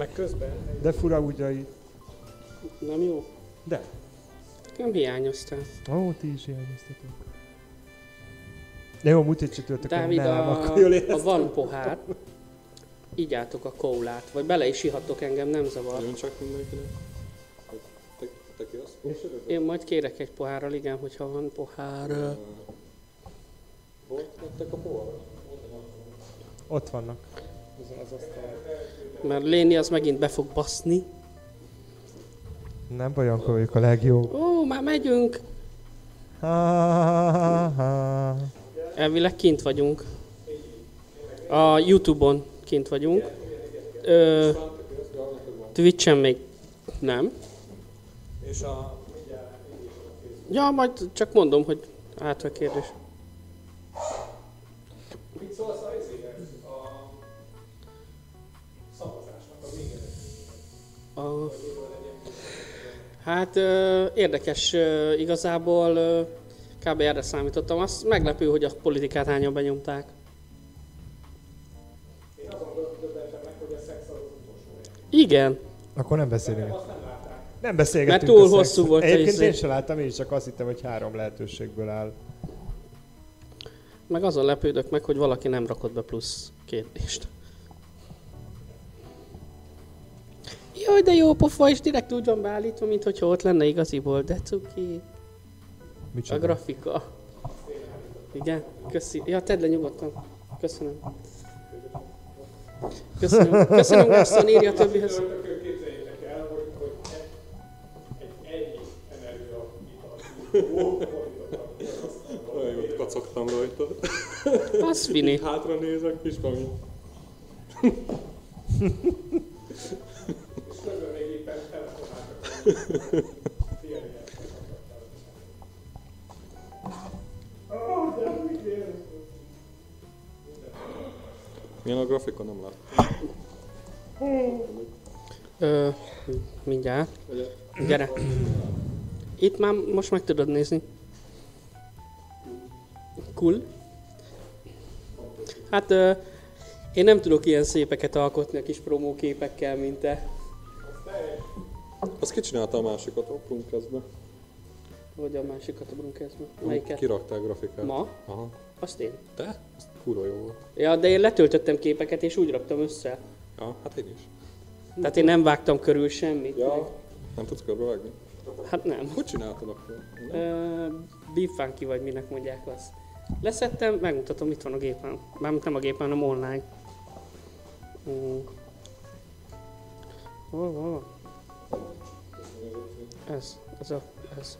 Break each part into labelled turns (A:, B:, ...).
A: Meg közben.
B: De fura ugyai.
C: Nem jó?
B: De.
C: Nem hiányoztál.
B: Ó, ti is hiányoztatok. De jó, múlt egy csütörtökön
C: Dávid,
B: nem,
C: a,
B: akkor jól
C: a van pohár. Igyátok a kólát. Vagy bele is ihattok engem, nem zavar.
D: Jön csak mindenkinek. Te, te ki azt?
C: Én majd kérek egy pohárral, igen, hogyha van pohár.
D: Volt nektek a pohara?
B: Ott vannak. Azon az asztal.
C: Mert Léni az megint be fog baszni.
B: Nem baj, akkor a legjobb.
C: Ó, már megyünk.
B: Ha, ha, ha.
C: Elvileg kint vagyunk. A Youtube-on kint vagyunk. Ö, Twitch-en még nem.
A: És a...
C: Ja, majd csak mondom, hogy át a kérdés.
A: Mit szólsz A...
C: Hát érdekes, igazából kb. erre számítottam. Azt meglepő, hogy a politikát hányan benyomták.
A: Én azon döbbentem meg, hogy a szex az utolsó.
C: Igen,
B: Akkor nem beszélünk.
A: Azt nem.
B: Nem beszélgetünk
C: Mert túl hosszú volt
B: Egyébként
C: izé.
B: én sem láttam, én csak azt hittem, hogy három lehetőségből áll.
C: meg azon lepődök meg, hogy valaki nem rakott be plusz kérdést. Jaj, de jó pofa, és direkt úgy van beállítva, mint hogyha ott lenne igaziból, de cuki. A
B: Micsoda?
C: grafika. Igen, köszi. Ja, tedd le nyugodtan. Köszönöm. Köszönöm. Köszönöm, Gaston, írja a többihez.
A: A.
D: Olyan jót kacagtam rajta.
C: Az fini.
D: Hátra nézek, kis Tomi.
A: Közben még éppen telefonáltak.
D: Milyen a grafika? Nem lát.
C: Ö, mindjárt. Gyere. Itt már most meg tudod nézni. Cool. Hát ö, én nem tudok ilyen szépeket alkotni a kis promóképekkel, mint te.
D: Azt kicsinálta a másikat a Prunkeszbe.
C: Vagy a másikat a Brunkezben. Melyiket?
D: Kirakták grafikát.
C: Ma?
D: Aha.
C: Azt én.
D: Te? Az kurva jó volt.
C: Ja, de én letöltöttem képeket és úgy raktam össze.
D: Ja, hát én is.
C: Tehát én nem vágtam körül semmit.
D: Ja. Nem tudsz körbevágni?
C: Hát nem.
D: Hogy csináltad akkor?
C: Ö, Beef Funky vagy minek mondják azt. Leszettem, megmutatom, itt van a gépen. Mármint nem a gépen, hanem online. Mm. Hol, hol van? Ez, ez a, ez.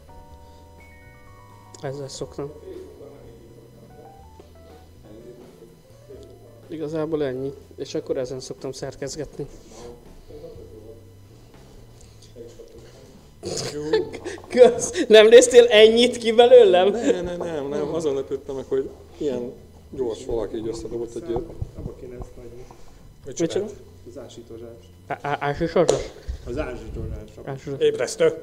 C: Ezzel szoktam. Igazából ennyi. És akkor ezen szoktam szerkezgetni. Kösz, nem néztél ennyit ki belőlem?
D: Ne, ne, nem, nem. Azon lepődtem meg, hogy ilyen gyors valaki így összedobott egy ilyet.
B: Abba kéne ezt hagyni.
A: Mit csinált?
B: Az ásítozsás.
C: Ásítosos?
B: Az ásítozsás.
A: Ébresztő.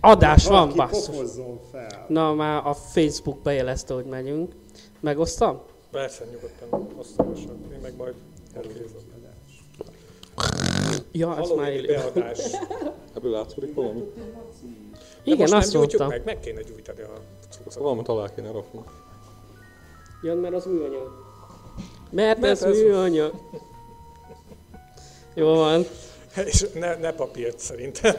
C: Adás van, basszus.
B: fel.
C: Na, már a Facebook bejelezte, hogy megyünk. Megosztam?
A: Persze, nyugodtan. Osztalosan. Én meg majd elkézem.
C: Ja, ez már élő.
A: beadás.
D: Ebből látszik valami?
C: Igen,
A: most
C: azt mondtam.
A: meg, meg kéne gyújtani a
D: Szóval valamit alá kéne rakni.
C: Jön, mert az műanyag. Mert,
A: Mert
C: ez
A: ez-
C: műanyag. Jó van.
A: És ne, ne papírt szerintem.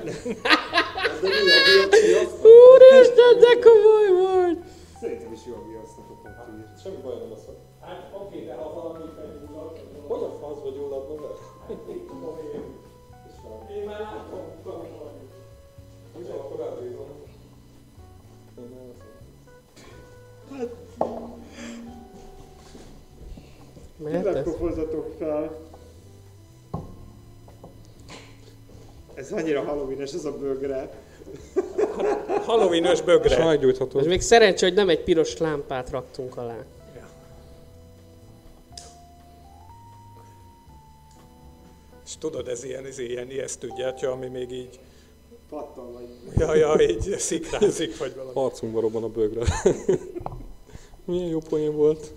C: Úristen, de komoly volt!
B: Szerintem is jó a viasznak a papír.
D: Semmi baj nem lesz.
A: Hát oké, de ha valami felgyullad,
D: Hogy a faszba gyulladna be?
A: tudom én. Én már látom, tudom, hogy
D: van, akkor elbízom. Én nem
C: ez?
B: pofozzatok fel. Ez annyira halloween ez a bögre.
A: Halloween-ös bögre.
D: Sajtgyújtható.
C: Ez még szerencsé, hogy nem egy piros lámpát raktunk alá.
A: És tudod, ez ilyen, ez ilyen ijesztő gyertya, ami még így,
B: Pattan vagy.
A: ja, ja, így szikrázik, vagy valami.
D: Arcunkba robban a bögre. Milyen jó poén volt.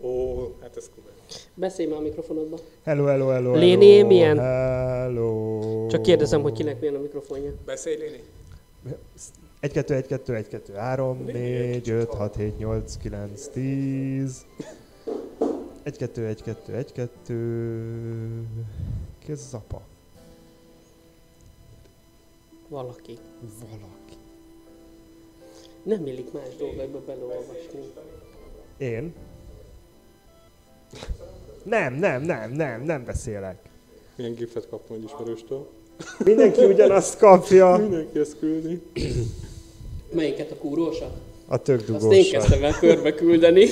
A: Ó, hát ez kurva.
C: Beszélj már a mikrofonodba.
B: Hello, hello, hello,
C: Léni,
B: hello,
C: milyen?
B: Hello.
C: Csak kérdezem, hogy kinek milyen a mikrofonja.
A: Beszélj, Léni?
B: 1, 2, 1, 2, 1, 2, 3, 4, 5, 6, 7, 8, 9, 10. 1, 2, 1, 2, 1, 2. Ki ez az apa?
C: Valaki.
B: Valaki.
C: Nem illik más dolgaiba beleolvasni.
B: Én? Nem, nem, nem, nem, nem beszélek.
D: Milyen gifet kaptam egy ismerőstől.
B: Mindenki ugyanazt kapja.
D: Mindenki ezt küldi.
C: Melyiket a kúrósat?
B: A tök
C: Azt én
B: dugósat.
C: kezdtem el körbe küldeni.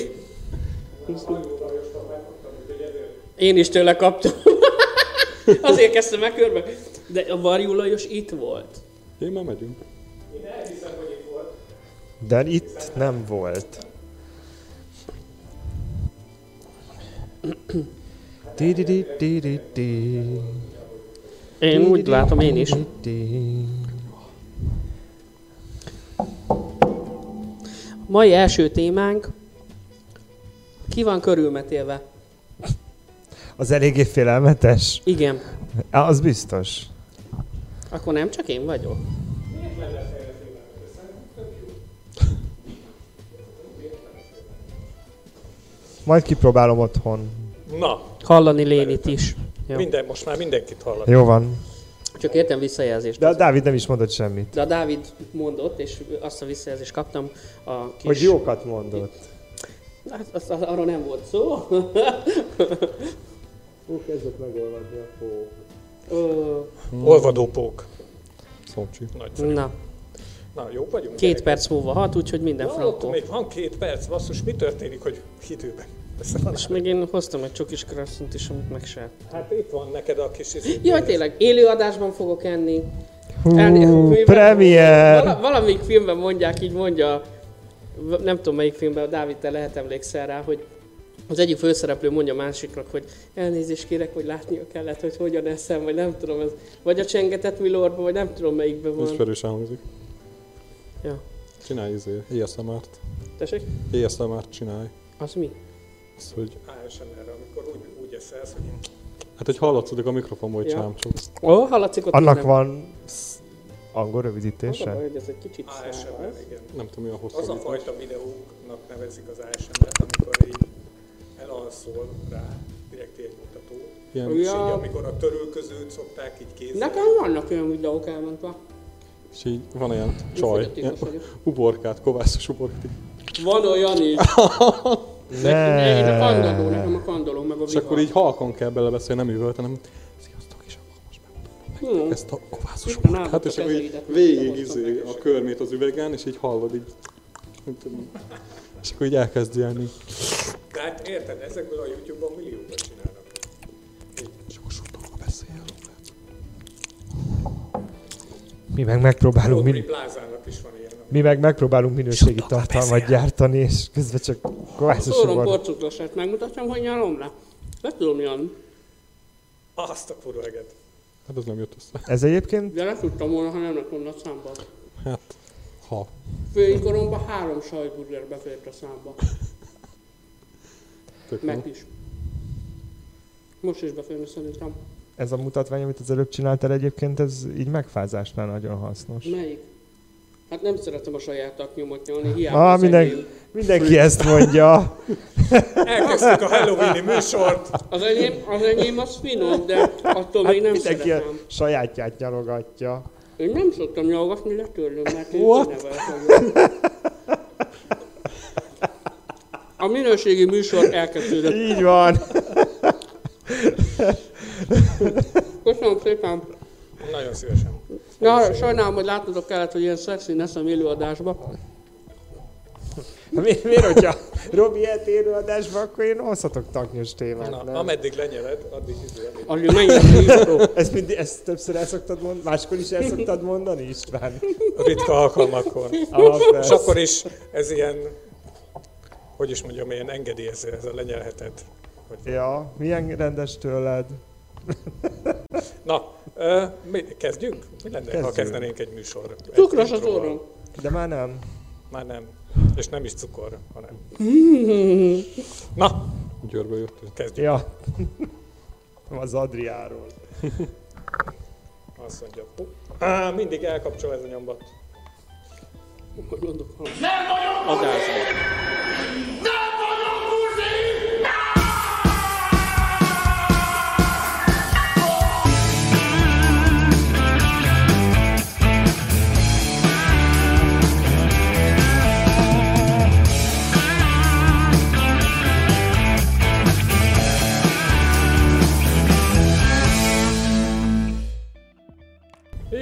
C: Én is tőle kaptam. Azért kezdtem el körbe. De a Varjú Lajos itt volt.
D: Én már megyünk.
B: De itt nem volt. Di di di di
C: Én úgy látom, én is. Mai első témánk. Ki van körülmetélve?
B: Az eléggé félelmetes.
C: Igen.
B: Á, Az biztos.
C: Akkor nem csak én vagyok.
B: Majd kipróbálom otthon.
A: Na,
C: Hallani Lénit is. Jó.
A: minden, most már mindenkit hallani.
B: Jó van.
C: Csak értem visszajelzést.
B: De a Dávid nem is mondott semmit.
C: De a Dávid mondott, és azt a visszajelzést kaptam a kis...
B: Hogy jókat mondott.
C: Hát, az, az, arról nem volt szó.
B: Ó, kezdett megolvadni a fó.
C: Ö,
A: Olvadópók.
D: Szomcsi.
A: Nagyszerű.
C: Na,
A: Na, jó vagyunk?
C: két
A: gyerekek?
C: perc múlva hat, úgyhogy minden
A: Na,
C: frankó.
A: még van két perc, basszus, mi történik, hogy időben?
C: És még én hoztam egy csokis krasszont is, amit meg se.
A: Hát itt van neked a kis... izé-
C: Jaj, tényleg, élőadásban fogok enni.
B: Hú,
C: mivel-
B: premier!
C: Vala, valamelyik filmben mondják, így mondja, nem tudom melyik filmben, Dávid, te lehet emlékszel rá, hogy az egyik főszereplő mondja a másiknak, hogy elnézést kérek, hogy látnia kellett, hogy hogyan eszem, vagy nem tudom, ez, vagy a csengetett Milordban, vagy nem tudom melyikben van.
D: Ismerősen hangzik.
C: Ja.
D: Csinálj izé, ASMR-t.
C: Tessék?
D: ASMR-t csinálj.
C: Az mi?
D: Az, hogy...
A: ASMR-re, amikor úgy, úgy eszelsz, hogy
D: Hát, hogy hallatszik a mikrofonból, hogy
C: Ja.
D: csámcsogsz.
C: Ó, oh, hallatszik ott
B: Annak
C: minden.
B: van sz- angol
C: Az a
B: rövidítése?
C: baj, hogy ez egy kicsit
A: ASMR, igen.
D: Nem tudom, mi a
A: Az a fajta videóknak nevezik az ASMR-t, amikor így elalszol rá, direkt térmutató.
D: Ilyen,
C: Ja.
A: És így amikor a törülközőt szokták így kézzel.
C: Nekem vannak olyan videók elmentve.
D: és így van olyan
C: Én
D: csaj, ilyen uborkát, kovászos uborkát.
C: Van olyan is. De én a kandalló, nekem a kandalló, meg a
D: És
C: vihar.
D: akkor így halkan kell belebeszélni, nem üvölt, hanem sziasztok, és akkor most megmutatom
C: Hmm.
D: ezt a kovászos
C: a
D: és akkor így végig izé a körmét az üvegen, és így hallod így. nem tudom. És akkor így elkezd.
A: De hát érted, ezekből a YouTube-on milliókat csinálnak.
D: És akkor suttogva beszél.
B: Mi meg megpróbálunk, min-
A: Plázának is van ilyen.
B: Mi meg megpróbálunk minőségi tartalmat gyártani, és közben csak kovászos
C: Szórom
B: ubor.
C: porcuklasát megmutatom, hogy nyalom le. Le tudom nyalni.
A: Azt a kurva eget.
D: Hát az nem jött össze.
B: Ez egyébként
C: De le tudtam volna, ha nem lett volna a számba.
D: Hát, ha.
C: Főikoromban három sajtburger befért a számba.
D: Tök jó.
C: Meg is. Most is beférne szerintem.
B: ez a mutatvány, amit az előbb csináltál egyébként, ez így megfázásnál nagyon hasznos.
C: Melyik? Hát nem szeretem a sajátat nyomot nyolni, hiába
B: Ah,
C: az
B: minden,
C: enyém.
B: mindenki ezt mondja.
A: Elkezdtük a Halloween-i műsort.
C: Az enyém, az enyém az finom, de attól
B: Hát
C: még nem
B: mindenki
C: szeretem.
B: sajátját nyalogatja.
C: Én nem szoktam nyalogatni, letörlöm, mert én
D: What?
C: A minőségi műsor elkezdődött.
B: Így van.
C: Köszönöm szépen.
A: Nagyon szívesen.
C: Ja, sajnálom, hogy látnotok kellett, hogy ilyen szexi neszem élőadásba.
B: Mi, miért, hogyha Robi ilyet élőadásban, akkor én hozhatok taknyos témát,
A: Na,
B: nem?
A: ameddig lenyeled, addig izé elég.
C: Addig a
B: Ezt, mindig, ezt többször el szoktad mondani? Máskor is el szoktad mondani, István?
A: ritka alkalmakkor.
B: Ah,
A: És akkor is ez ilyen, hogy is mondjam, ilyen engedélyező, ez a lenyelheted. Hogy...
B: Ja, milyen rendes tőled.
A: Na, mi, kezdjünk? Mi lenne,
B: Kezdjünk.
A: ha kezdenénk egy műsor?
C: Cukros az orrom.
B: De már nem.
A: Már nem. És nem is cukor, hanem. Na,
D: Győrből jöttél.
A: Kezdjük.
B: Ja. Az Adriáról.
A: Azt mondja. Á, mindig elkapcsol ez a nyombat.
C: Mondok, ha... Adásban.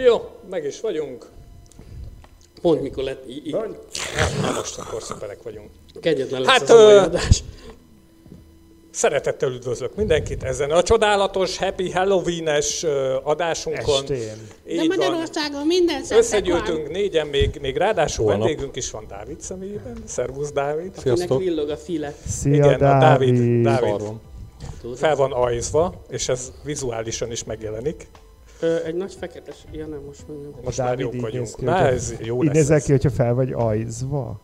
A: Jó, meg is vagyunk.
C: Pont mikor lett í- í-?
A: Na most akkor szuperek vagyunk.
C: kegyetlen lesz
A: Hát,
C: hát, az a mai
A: ö,
C: adás.
A: Szeretettel üdvözlök mindenkit ezen a csodálatos Happy Halloween-es adásunkon.
B: Estén.
C: De
A: Így van.
C: Magyarországon minden szeptek
A: Összegyűltünk négyen, még, még ráadásul
D: Holnap.
A: vendégünk is van Dávid személyében. Szervusz Dávid.
C: Akinek
D: Sziasztok.
C: villog a file.
B: Szia,
A: Igen, a Dávid-
B: Dávid.
A: Dávid.
D: Van.
C: Tudod?
A: Fel van ajzva, és ez vizuálisan is megjelenik.
C: Ö, egy nagy fekete... Ja nem, most már nem.
A: Most már jók vagyunk.
B: ki,
A: Na,
B: hogyha-
A: ez jó
B: Így
A: lesz.
B: nézel ki, hogyha fel vagy ajzva.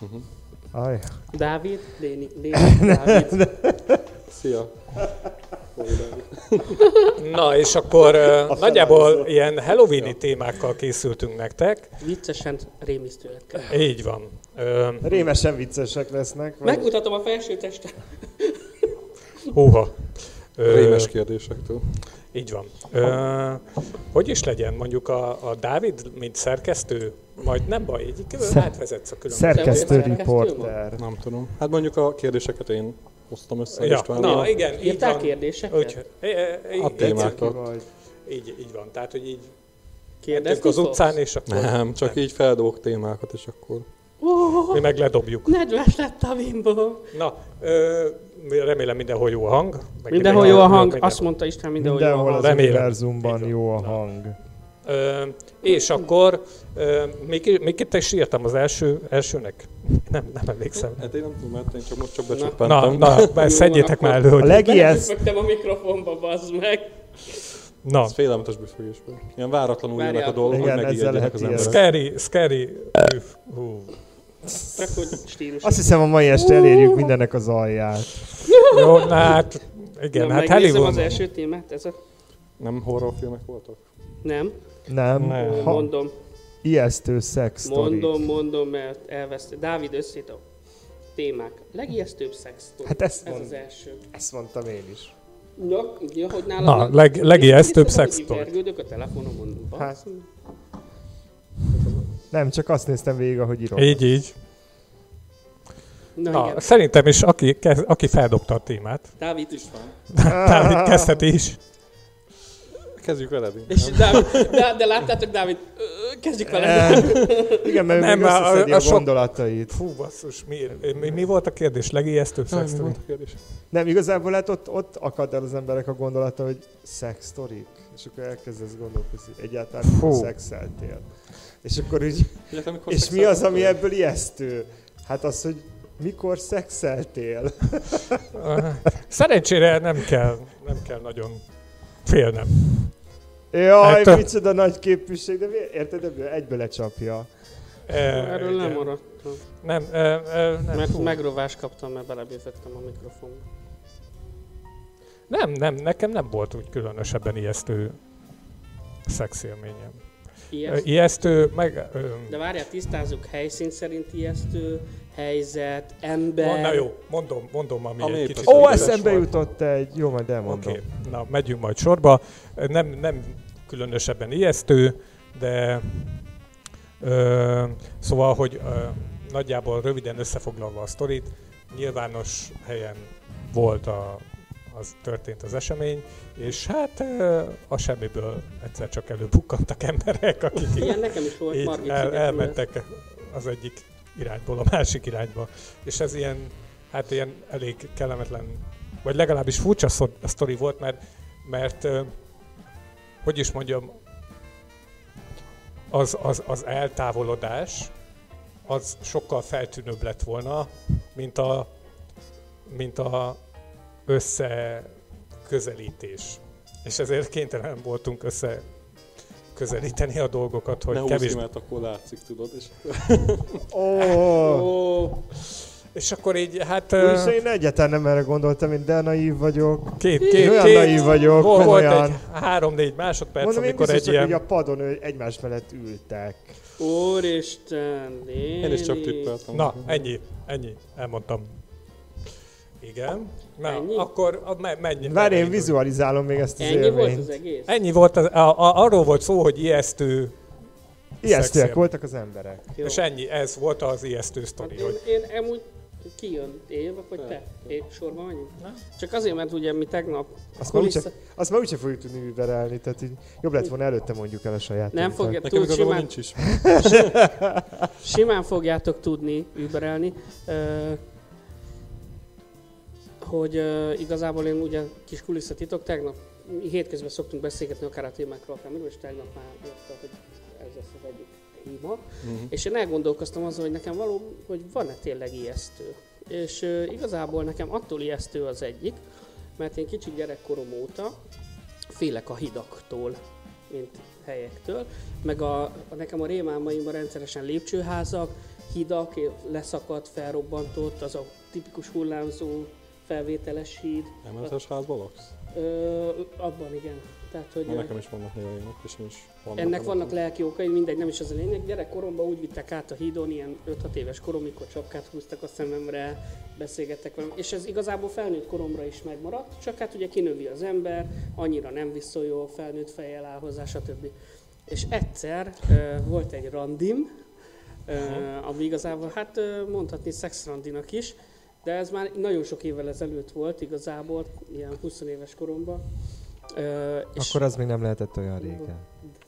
D: Mhm.
B: Aj.
C: Dávid, Léni, Léni, Dávid.
D: Szia.
A: Na, és akkor ö, nagyjából
B: felállító.
A: ilyen Halloween-i témákkal készültünk nektek.
C: Viccesen rémisztő lett.
A: Így van. Ö,
B: Rémesen viccesek lesznek. vagy-
C: Megmutatom a felső testet.
A: húha.
D: Rémes kérdésektől.
A: Így van. Ö, hogy is legyen, mondjuk a, a Dávid, mint szerkesztő, majd nem baj, így
B: Szer-
A: átvezetsz a különböző...
B: Szerkesztő riporter.
D: Nem tudom. Hát mondjuk a kérdéseket én hoztam össze
A: Ja,
D: Istvánnal.
A: na igen,
C: Írtál kérdéseket?
A: Úgy, e, e,
D: A
A: így,
D: témákat.
A: Így, így van, tehát hogy így
C: Kérdezni
A: az utcán, és akkor
D: Nem, csak így feldobok témákat, és akkor...
C: Ó,
A: mi meg ledobjuk.
C: nedves lett a bimbo.
A: Na, ö, remélem mindenhol jó a hang. meg
C: Mindenhol jó a hang.
A: mindenhol.
C: Azt mondta Isten, mindenhol jó a
B: Mindenhol
C: hang.
B: az
A: Remélem.
B: univerzumban jó a hang.
A: Ö, és akkor, ö, még, még itt is írtam az első, elsőnek? Nem, nem emlékszem.
D: Hát én nem tudom, mert én csak most csak
C: Na.
A: Na, na, na szedjétek már elő,
B: A
A: hogy...
B: legijeszt...
C: Belefögtem a mikrofonba, bazd meg.
A: Na,
D: Ez félelmetes büfögésből. Ilyen váratlanul jönnek a dolgok, hogy megijedjenek az
B: ilyen.
D: emberek.
A: scary, scary, hú,
C: Csak hogy stílus.
B: Azt hiszem a mai este elérjük mindennek az alját.
A: Jó, na hát, igen,
C: Na,
A: hát Hollywood.
C: az első témát, ez a...
D: Nem horrorfilmek voltak?
C: Nem,
B: Nem.
A: Nem.
B: Ha,
C: mondom,
B: ijesztő szex
C: mondom, mondom, mert elveszte. Dávid összét a témák. Legijesztőbb szex.
B: Hát ezt
C: Ez
B: mond-
C: az első.
B: Ezt mondtam én is.
C: Ja, ja hogy nálad...
A: Na,
C: nem-
A: leg- legijesztőbb szex
C: hogy
A: sztori.
C: a telefonomon.
B: Hát. Nem, csak azt néztem végig, ahogy írom.
A: Így, így.
C: Na,
A: Na,
C: igen.
A: szerintem is, aki, kez, aki feldobta a témát,
C: Dávid
D: István.
A: Dávid kezdheti is.
D: Kezdjük veled.
C: És Dávid, de, de láttátok, Dávid, kezdjük vele.
B: Eh, Igen, mert
A: Nem,
B: még
A: a- a
B: a,
A: sok-
B: gondolatait.
A: Fú, basszus, mi, mi, mi volt a kérdés? Legijesztőbb szex
D: mi
A: sztori?
D: volt a kérdés?
B: Nem, igazából hát ott, ott akad el az emberek a gondolata, hogy szex sztorik, és akkor elkezdesz gondolkozni, egyáltalán
A: Fú.
B: szexeltél. És akkor
D: Illetve, amikor
B: és mi az, ami ebből ijesztő? Hát az, hogy mikor szexeltél?
A: Szerencsére nem kell, nem kell nagyon félnem.
B: Jaj,
A: Ettől-
B: micsoda nagy képviség, de érted, ebből egybe lecsapja.
A: Eh,
C: Erről
A: igen.
C: nem maradtam.
A: Nem, eh, eh, nem,
C: Mert
A: fú.
C: megrovást kaptam, mert belebőfögtem a mikrofonba.
A: nem, nem, nekem nem volt úgy különösebben ijesztő szexélményem. Ö, Ijesztő, meg... ö,
C: De várjál, tisztázzuk helyszín szerint ijesztő, helyzet, ember.
A: Mond, na jó, mondom, mondom, ami
D: Ami
A: egy kicsit...
B: Ó, eszembe
D: volt.
B: jutott egy, jó, majd elmondom.
A: Oké, okay. na megyünk majd sorba. Nem, nem különösebben ijesztő, de ö, szóval, hogy ö, nagyjából röviden összefoglalva a sztorit, nyilvános helyen volt a, az történt az esemény, és hát a semmiből egyszer csak előbukkantak emberek, akik
C: Ilyen nekem is volt,
A: így el, elmentek az egyik irányból a másik irányba. És ez ilyen, hát ilyen elég kellemetlen, vagy legalábbis furcsa sztori volt, mert, mert hogy is mondjam, az, az, az eltávolodás az sokkal feltűnőbb lett volna, mint a, mint a összeközelítés. És ezért kénytelen voltunk össze közelíteni a dolgokat, hogy
D: ne
A: kevés...
D: mert akkor látszik, tudod. És
B: Ó,
C: Ó,
A: És akkor így, hát...
B: És én egyáltalán nem erre gondoltam, én de naív vagyok.
A: Két,
B: Én
A: két,
B: olyan
A: két,
B: naív vagyok,
A: volt, volt
B: komolyan.
A: egy három-négy másodperc,
B: Mondom, én
A: amikor
B: biztos
A: egy ilyen...
B: hogy a padon ő egymás mellett ültek.
C: Úristen,
D: Én is csak tippeltem.
A: Na, ennyi, ennyi, elmondtam. Igen. Na,
C: Ennyi?
A: akkor menj.
B: Várj, én vizualizálom még ezt az
C: Ennyi volt
B: élményt.
C: az egész?
A: Ennyi volt, az, a, a, arról volt szó, hogy ijesztő,
B: Ijesztőek
A: szexiem.
B: voltak az emberek.
C: Jó.
A: és ennyi, ez volt az ijesztő
C: Hát
A: sztori,
C: én,
A: hogy
C: én amúgy ki jön? Én jövök, vagy te? Én sorban vagyunk? Csak azért, mert ugye mi tegnap
B: Azt már úgyse,
C: kulissza...
B: azt már úgyse fogjuk tudni überelni, tehát így jobb lett volna előtte mondjuk el a saját.
C: Nem fogja
D: Nekem
C: tud,
D: igazából
C: simán,
D: nincs is.
C: simán fogjátok tudni überelni, ö, hogy ö, igazából én ugye kis kulisszatitok tegnap, mi hétközben szoktunk beszélgetni akár a témákról, akár miről, és tegnap már írta, hogy ez lesz az egyik téma.
D: Uh-huh.
C: És én elgondolkoztam azon, hogy nekem való, hogy van-e tényleg ijesztő. És ö, igazából nekem attól ijesztő az egyik, mert én kicsit gyerekkorom óta félek a hidaktól, mint helyektől, meg a, a nekem a rémálmaimban rendszeresen lépcsőházak, hidak, leszakadt, felrobbantott, az a tipikus hullámzó felvételes híd.
D: Emeletes házban laksz?
C: Ö, abban igen. Tehát, hogy
D: Mert nekem is vannak néha ilyenek, és is vannak.
C: ennek vannak lelki okai, mindegy, nem is az a lényeg. Gyerekkoromban úgy vittek át a hídon, ilyen 5-6 éves korom, mikor csapkát húztak a szememre, beszélgettek velem. És ez igazából felnőtt koromra is megmaradt, csak hát ugye kinövi az ember, annyira nem viszol jól, felnőtt fejjel áll hozzá, stb. És egyszer uh, volt egy randim, uh, ami igazából, hát uh, mondhatni szexrandinak is, de ez már nagyon sok évvel ezelőtt volt igazából, ilyen 20 éves koromban. Uh, és
B: Akkor az még nem lehetett olyan régen.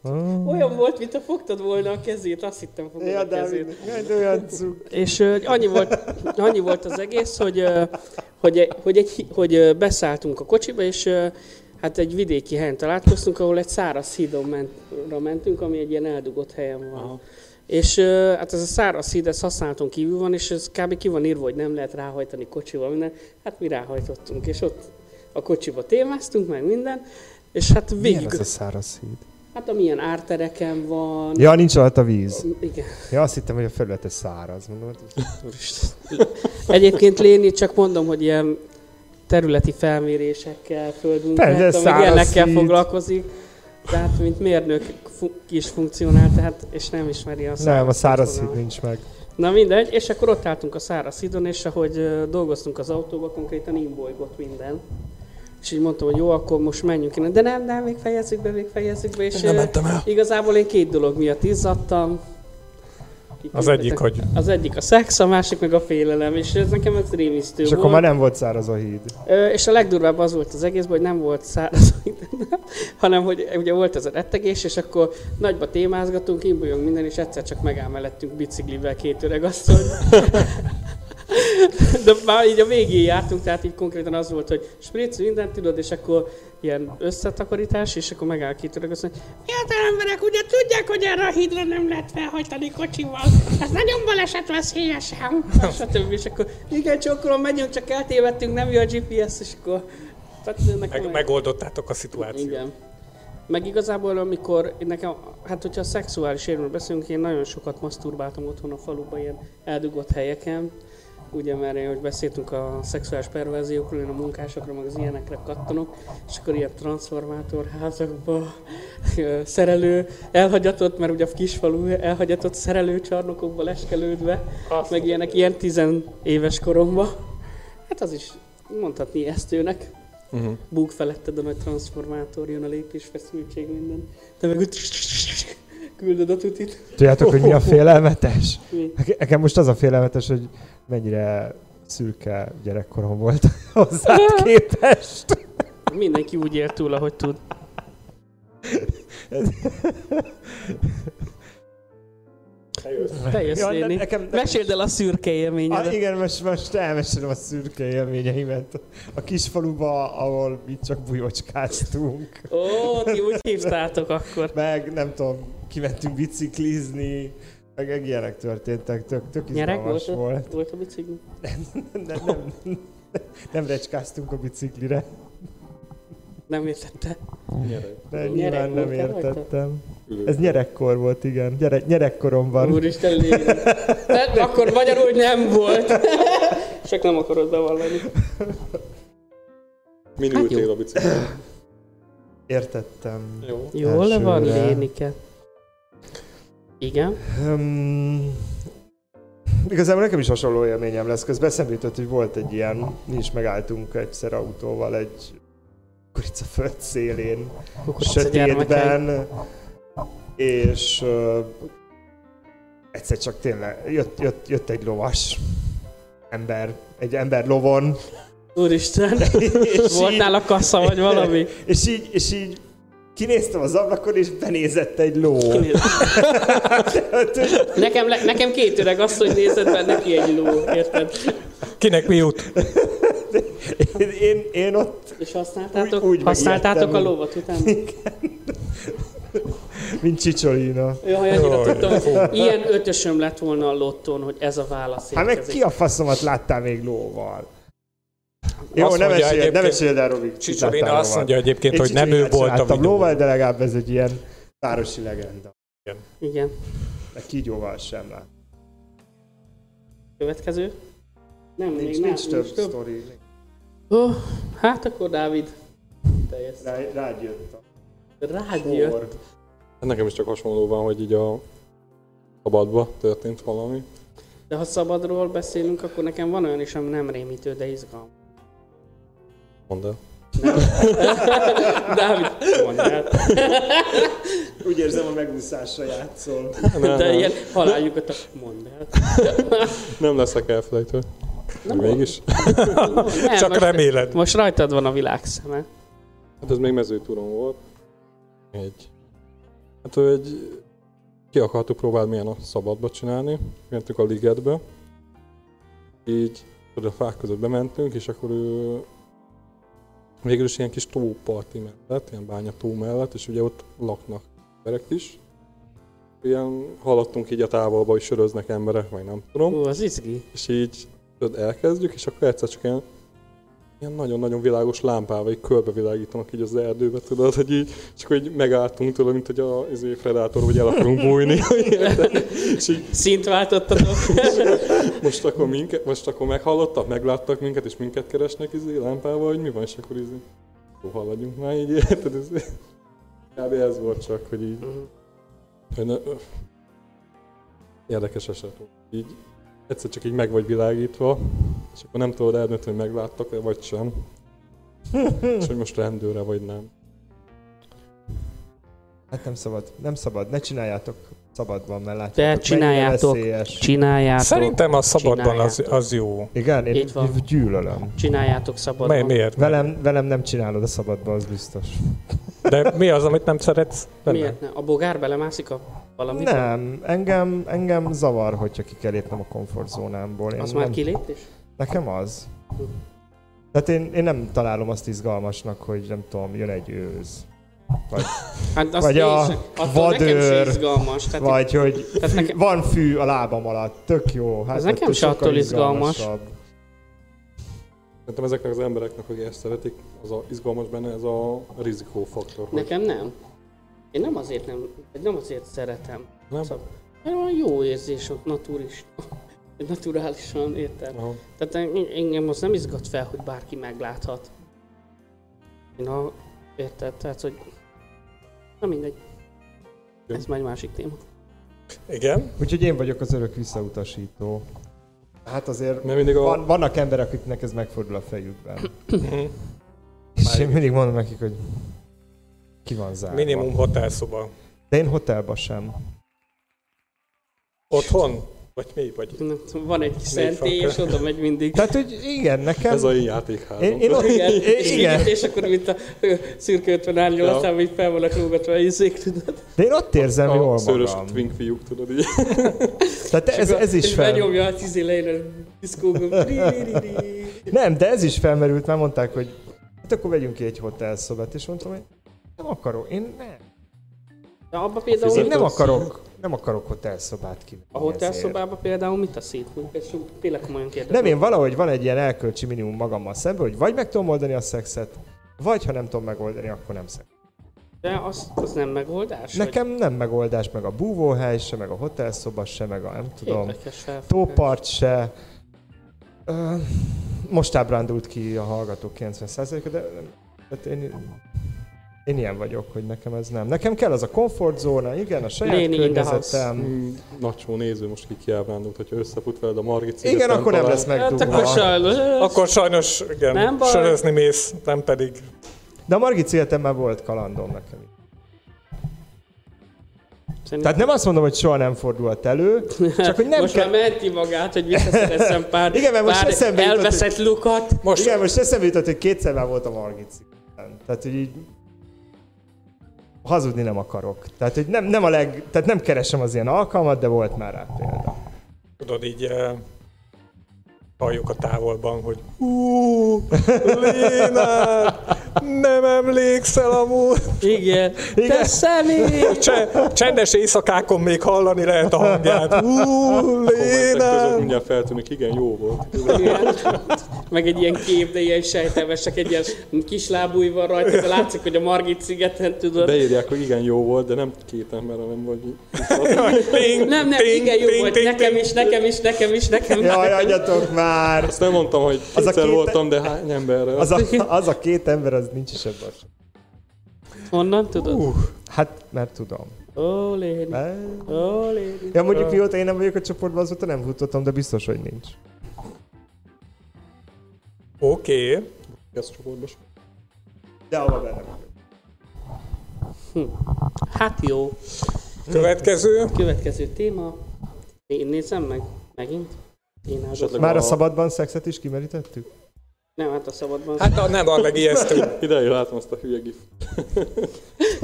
B: Oh.
C: olyan volt, mint ha fogtad volna a kezét, azt hittem fogod
B: Ja,
C: a kezét.
B: egy olyan.
C: És ö, annyi, volt, annyi volt az egész, hogy, ö, hogy, hogy, egy, hogy ö, beszálltunk a kocsiba, és ö, hát egy vidéki helyen találkoztunk, ahol egy száraz hídon ment, mentünk, ami egy ilyen eldugott helyen van.
D: Aha.
C: És hát ez a száraz híd, ez használaton kívül van, és ez kb. ki van írva, hogy nem lehet ráhajtani kocsival, minden. Hát mi ráhajtottunk, és ott a kocsiba témáztunk, meg minden, és hát
B: Milyen
C: végig,
B: az a száraz híd?
C: hát amilyen ártereken van,
B: Ja, nincs alatt a víz.
C: igen.
B: Ja, azt hittem, hogy a felülete száraz. Mondom, hogy
C: Úristen. Egyébként Léni, csak mondom, hogy ilyen területi felmérésekkel,
B: száraz
C: ilyenekkel foglalkozik. Tehát, mint mérnök fu- is funkcionál, tehát, és nem ismeri a száraz
B: nem, a száraz
C: híd
B: híd nincs meg.
C: Na mindegy, és akkor ott álltunk a száraz hídon, és ahogy dolgoztunk az autóba, konkrétan imbolygott minden. És így mondtam, hogy jó, akkor most menjünk innen. De nem, nem, még fejezzük be, még fejezzük be. És
A: nem mentem el.
C: igazából én két dolog miatt izzadtam.
A: Az egyik, hogy
C: az egyik a szex, a másik meg a félelem, és ez nekem ez rémisztő
B: És
C: volt.
B: akkor már nem volt száraz a híd.
C: Ö, és a legdurvább az volt az egészben, hogy nem volt száraz, hanem hogy ugye volt ez a rettegés, és akkor nagyba témázgatunk, imbolyog minden, és egyszer csak megáll mellettünk biciklivel két öreg asszony. De már így a végén jártunk, tehát így konkrétan az volt, hogy spritz mindent tudod, és akkor ilyen összetakarítás, és akkor megáll két öreg asszony. Fiatal emberek, ugye tudják, hogy erre a hídra nem lehet felhajtani kocsival. Ez nagyon balesetveszélyesen. Stb. És akkor igen, csókolom, megyünk, csak eltévedtünk, nem jó a GPS, és akkor... Tehát
A: meg, megoldottátok a szituációt.
C: igen. Meg igazából, amikor nekem, hát hogyha a szexuális érvről beszélünk, én nagyon sokat masturbáltam otthon a faluban, ilyen eldugott helyeken. Ugye, mert én, hogy beszéltünk a szexuális perverziókról, én a munkásokra, meg az ilyenekre kattanok, és akkor ilyen transformátorházakba, szerelő, elhagyatott, mert ugye a kisfalu elhagyatott szerelőcsarnokokba leskelődve,
A: Azt
C: meg ilyenek, ilyen tizenéves koromban. Hát az is mondhatni ijesztőnek
D: Uh-huh.
C: búg feletted a nagy transformátor, jön a lépés, feszültség, minden. Te meg úgy küldöd a tutit.
B: Tudjátok, hogy mi a félelmetes?
C: Mi?
B: Nekem most az a félelmetes, hogy mennyire szürke gyerekkorom volt hozzád képest.
C: Mindenki úgy él túl, ahogy tud. Te jössz,
B: Ja, ne-
C: Léni.
B: nekem, nekem,
C: Meséld el a szürke
B: Ah,
C: élményedet.
B: igen, most, most elmesélem a szürke élményeimet. A kisfaluba, ahol mi csak bujocskáztunk.
C: Ó, ti úgy hívtátok akkor.
B: Meg nem tudom, kimentünk biciklizni, meg meg ilyenek történtek, tök, tök
C: Nyerek volt,
B: volt.
C: a, volt a bicikli?
B: Nem, nem, nem recskáztunk a biciklire.
C: Nem értette.
D: Gyerek.
B: De
C: Nyerek
B: nyilván nem értettem.
D: Ülő.
B: Ez gyerekkor volt, igen. Gyere, gyerekkoromban.
C: Úristen. Tehát akkor magyarul nem volt. Csak nem akarod bevallani.
D: Min
C: Hát
D: ültél
C: jó.
D: a biciklin?
B: Értettem.
D: Jó.
C: Jól van,
B: Elsőre.
C: Lénike. Igen.
B: Um, igazából nekem is hasonló élményem lesz. Közben eszembe jutott, hogy volt egy ilyen, mi is megálltunk egyszer autóval egy kukoricaföld szélén,
C: Kukorica
B: sötétben, és uh, egyszer csak tényleg jött, jött, jött egy lovas ember, egy ember lovon,
C: Úristen,
B: és
C: volt
B: így-
C: nála kassa vagy valami?
B: és így, és így kinéztem az ablakon, és benézett egy ló.
C: Nekem, le, nekem két öreg azt, hogy nézed be, neki egy ló, érted?
A: Kinek mi jut?
B: Én, én, én ott,
C: És használtátok,
B: Úgy- úgy
C: használtátok a lovat utána?
B: mint Csicsolina.
C: Jaj, annyira
A: Jaj.
C: tudtam, hogy ilyen ötösöm lett volna a lottón, hogy ez a válasz
B: Hát meg ki a faszomat láttál még lóval? Jó,
A: Azt
B: ne
A: mondja
B: meséld, ne
A: egyébként-
B: meséld el, Robi.
A: Csicsabina
B: láttál
A: azt mondja egyébként,
B: Én
A: hogy nem ő volt a videó.
B: lóval, de legalább ez egy ilyen városi legenda.
C: Igen.
B: Meg kígyóval sem lát.
C: Következő? Nem,
B: Nincs,
C: még nem,
B: nincs több sztori.
C: Oh, hát akkor Dávid. Te jössz.
B: Rá, rád jött a
C: Rád jött.
B: sor.
D: Hát nekem is csak hasonló van, hogy így a szabadba történt valami.
C: De ha szabadról beszélünk, akkor nekem van olyan is, ami nem rémítő, de izgalmas.
D: Mondd el.
C: Dávid, mondd el.
B: Úgy érzem, a megúszásra játszol.
D: Nem,
C: De
D: nem,
C: ilyen haláljukat, a... mondd el.
D: nem leszek elfelejtő.
C: Nem,
D: Mégis.
C: Nem,
A: Csak
C: most,
A: reméled.
C: most rajtad van a világ szeme.
D: Hát ez még mezőtúron volt. Egy. Hát ő egy... Ki akartuk próbálni milyen a szabadba csinálni. Mentünk a ligetbe. Így a fák között bementünk, és akkor ő végül is ilyen kis tóparti mellett, ilyen bányató mellett, és ugye ott laknak emberek is. Ilyen hallottunk így a távolba, hogy söröznek emberek, vagy nem tudom.
C: Ú, az izgi.
D: És így tudod, elkezdjük, és akkor egyszer csak ilyen, ilyen nagyon-nagyon világos lámpával így körbevilágítanak így az erdőbe, tudod, hogy így, csak hogy megálltunk tőle, mint hogy a izé, Predator, hogy el akarunk bújni. és így
C: Szint váltottatok.
D: most akkor, minket, most akkor meghallottak, megláttak minket, és minket keresnek izé, lámpával, hogy mi van, és akkor izé, jó, haladjunk már így, érted? Ez, kb. ez volt csak, hogy így, hogy ne, érdekes eset. Így egyszer csak így meg vagy világítva, és akkor nem tudod eldönteni, hogy megláttak-e, vagy sem. és hogy most rendőre, vagy nem.
B: Hát nem szabad, nem szabad, ne csináljátok szabadban, mert látjátok,
C: De csináljátok. Csináljátok.
A: Szerintem a szabadban az,
C: Csináljátok.
A: az jó.
B: Igen, én
C: Így van.
B: gyűlölöm.
C: Csináljátok
A: Mi,
C: szabadon.
A: miért?
B: Velem, velem nem csinálod a szabadban, az biztos.
A: De mi az, amit nem szeretsz? benne?
C: Miért ne? A bogár belemászik a valamiben?
B: Nem, engem, engem zavar, hogyha ki kell lépnem a komfortzónámból. Én
C: Az
B: nem,
C: már kilépés?
B: Nekem az. Tehát én, én nem találom azt izgalmasnak, hogy nem tudom, jön egy őz. Vagy,
C: Hát azt
B: Vagy a
C: sem-
B: vadőr,
C: izgalmas. Tehát
B: vagy hogy
C: Tehát
B: fű,
C: nekem-
B: van fű a lábam alatt, tök jó. Hát
C: Az nekem se
B: sokkal
C: attól izgalmas.
B: izgalmasabb.
D: Szerintem ezeknek az embereknek, akik ezt szeretik, az a izgalmas benne, ez a rizikófaktor. hogy
C: Nekem nem. Én nem azért nem, nem azért szeretem.
D: Nem?
C: Szóval, mert olyan jó érzés ott naturis, naturálisan, érted?
D: Aha.
C: Tehát en- engem az nem izgat fel, hogy bárki megláthat. Én a, érted? Tehát, hogy na mindegy. Ez már egy másik téma.
A: Igen.
B: Úgyhogy én vagyok az örök visszautasító. Hát azért
D: Mert mindig a...
B: van, vannak emberek, akiknek ez megfordul a fejükben.
A: Mhm.
B: És én mindig mondom nekik, hogy ki van zárva.
A: Minimum hotelszoba.
B: De én hotelba sem.
A: Otthon? Vagy mi? Vagy
C: Van egy szentély, és oda megy mindig.
B: Tehát, hogy igen, nekem...
D: Ez a én játékházam.
B: Én, én ott,
C: Igen,
B: én,
C: és,
B: igen.
C: és akkor mint a szürke 50 árnyalatában így fel vannak lógatva a izék, tudod?
B: De én ott érzem
D: a
B: jól
D: szőrös
B: magam.
D: twink fiúk, tudod így.
B: Tehát ez, ez is
C: és
B: fel...
C: benyomja a tízé lejön a diszkógom.
B: Nem, de ez is felmerült, már mondták, hogy hát akkor vegyünk ki egy hotelszobát, és mondtam, hogy nem akarok, én nem.
C: De abba például
B: Én nem akarok, nem akarok hotelszobát ki.
C: A hotelszobában például mit a szét? Ezt tényleg komolyan kérdezem.
B: Nem, én valahogy van egy ilyen elkölcsi minimum magammal szemben, hogy vagy meg tudom oldani a szexet, vagy ha nem tudom megoldani, akkor nem szex.
C: De az, az nem megoldás?
B: Nekem nem megoldás, meg a búvóhely se, meg a hotelszoba se, meg a nem
C: Vagy
B: tudom, tópart se. Ö, most ábrándult ki a hallgatók 90%-a, de hát én, én ilyen vagyok, hogy nekem ez nem. Nekem kell az a komfortzóna, igen, a saját
C: Léni
B: környezetem.
D: Mm, Nacsó néző most ki kiábrándult, hogyha összefut veled a Margit
B: Igen, akkor nem
D: talán.
B: lesz
C: Hát akkor
B: megdugva.
C: sajnos.
A: Akkor sajnos, igen,
C: Nem baj.
A: sörözni mész, nem pedig.
B: De a Margit szigeten már volt kalandom nekem.
C: Szerintem-
B: Tehát nem azt mondom, hogy soha nem fordulhat elő, csak hogy nem
C: most
B: kell...
C: már menti magát, hogy visszaszerezzem pár,
B: Igen, mert most
C: pár
B: eszembe jutott,
C: elveszett lukat.
A: Most
B: Igen, most eszembe jutott, hogy kétszer már volt a Margit szigeten. Tehát, hogy így hazudni nem akarok. Tehát, hogy nem, nem a leg... Tehát nem keresem az ilyen alkalmat, de volt már rá példa.
A: tudod így eh, halljuk a távolban, hogy hú, Lénár, nem emlékszel amúgy.
C: Igen.
B: Igen.
C: Te személy!
A: Cse, csendes éjszakákon még hallani lehet a hangját. Hú, Lénár.
D: mindjárt feltűnik, igen, jó volt.
C: Igen. Meg egy ilyen kép, de ilyen sejtelmesek, egy ilyen kis lábúj van rajta, de látszik, hogy a Margit szigeten tudod.
D: Beírják, hogy igen, jó volt, de nem két ember, hanem vagy...
A: Ting,
C: Nem, nem,
A: ting,
C: igen, jó
A: ting,
C: volt.
A: ting,
C: Nekem
A: ting.
C: is, nekem is, nekem is, nekem is.
B: Jaj, adjatok már!
D: Azt nem mondtam, hogy
B: Az a
D: kétszer
B: két-
D: voltam, de hány emberrel.
B: Az a, az a két ember, az nincs is ebben.
C: Honnan tudod?
A: Uh,
B: Hát, mert tudom.
C: Ó, Léni. Ó, Léni.
B: Ja, mondjuk mióta én nem vagyok a csoportban, azóta nem futottam, de biztos, hogy nincs.
A: Oké. Okay.
D: Ez csoportban.
B: De abban benne vagyok.
C: Hát jó.
A: Következő.
C: Következő téma. Én nézem meg. Megint. Én.
B: Már a
D: A-
B: szabadban szexet is kimerítettük?
C: Nem, hát a szabadban.
A: Hát a, nem a legijesztőbb.
D: Ide látom azt a hülye gif.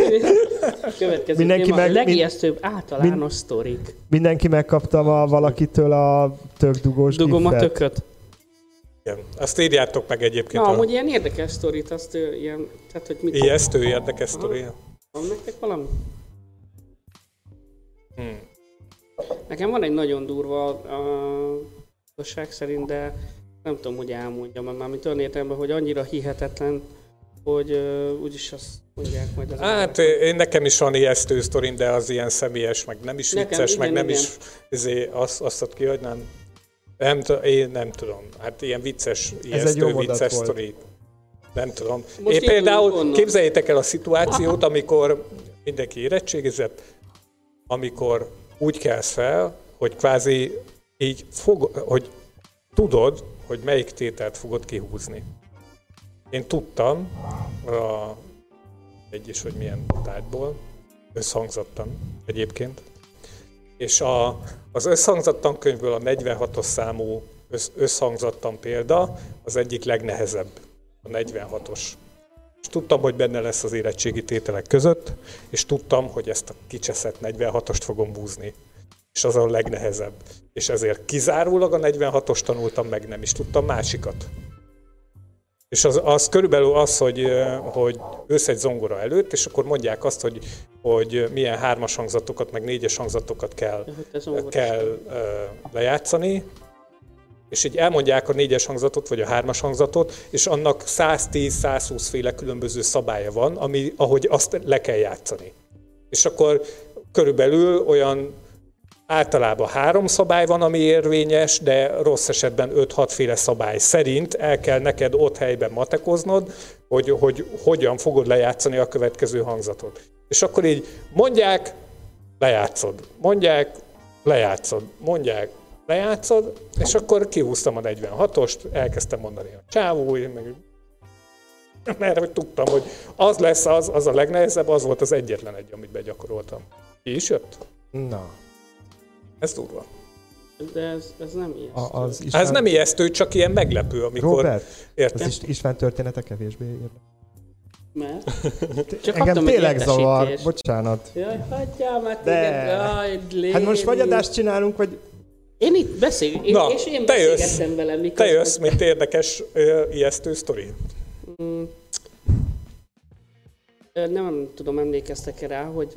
C: Következő
B: Mindenki
C: téma.
B: meg-
C: legijesztőbb általános sztorik.
B: Mindenki megkapta ma valakitől a tök dugós
C: Dugom a
B: gifet?
C: tököt.
A: Igen. Azt írjátok meg egyébként.
C: Na,
A: a
C: amúgy ilyen érdekes sztorit, azt ilyen, tehát hogy mit
A: ijesztő érdekes sztoria.
C: van nektek valami?
A: Hmm.
C: Nekem van egy nagyon durva a igazság szerint, de nem tudom, hogy elmondjam, mert mármint olyan értelemben, hogy annyira hihetetlen, hogy uh, úgyis azt mondják majd az
A: Hát
C: emberek.
A: én nekem is van ijesztő sztorim, de az ilyen személyes, meg nem is
C: Nekem
A: vicces,
C: igen,
A: meg nem
C: igen.
A: is izé, azt, azt ott kihagynám. Nem, t- én nem tudom. Hát ilyen vicces, ijesztő, vicces
B: volt.
A: sztori. Nem tudom.
C: Most
A: én például,
C: onnan.
A: képzeljétek el a szituációt, amikor mindenki érettségizett, amikor úgy kelsz fel, hogy kvázi így fog, hogy tudod, hogy melyik tételt fogod kihúzni. Én tudtam a, egy is, hogy milyen tárgyból, összhangzottan egyébként, és a, az összhangzattan könyvből a 46-os számú össz, összhangzattan példa az egyik legnehezebb, a 46-os. És tudtam, hogy benne lesz az érettségi tételek között, és tudtam, hogy ezt a kicseszett 46-ost fogom búzni. És az a legnehezebb. És ezért kizárólag a 46-os tanultam meg, nem is tudtam másikat. És az, az körülbelül az, hogy, hogy ősz egy zongora előtt, és akkor mondják azt, hogy, hogy milyen hármas hangzatokat, meg négyes hangzatokat kell, kell lejátszani, és így elmondják a négyes hangzatot, vagy a hármas hangzatot, és annak 110-120 féle különböző szabálya van, ami, ahogy azt le kell játszani. És akkor körülbelül olyan általában három szabály van, ami érvényes, de rossz esetben 5-6 féle szabály szerint el kell neked ott helyben matekoznod, hogy, hogy hogyan fogod lejátszani a következő hangzatot. És akkor így mondják, lejátszod. Mondják, lejátszod. Mondják, lejátszod, és akkor kihúztam a 46-ost, elkezdtem mondani a csávúj, meg mert hogy tudtam, hogy az lesz az, az a legnehezebb, az volt az egyetlen egy, amit begyakoroltam. Ki is jött?
B: Na,
A: Ez durva.
C: De ez, ez nem ilyen.
B: a, az István...
A: ez nem ijesztő, csak ilyen meglepő, amikor...
B: Robert,
A: Érted?
B: az is, István története kevésbé érdekel.
C: Mert? Csak
B: Engem tényleg zavar, bocsánat.
C: Jaj, hagyjál már
B: De.
C: téged. Jaj, Léni.
B: Hát most vagy adást csinálunk, vagy
C: Én itt beszél, én,
A: Na,
C: és én
A: te jössz.
C: beszélgettem velem.
A: Te
C: miközben-
A: jössz, mint érdekes, ijesztő sztori.
C: Mm. Nem tudom, emlékeztek-e rá, hogy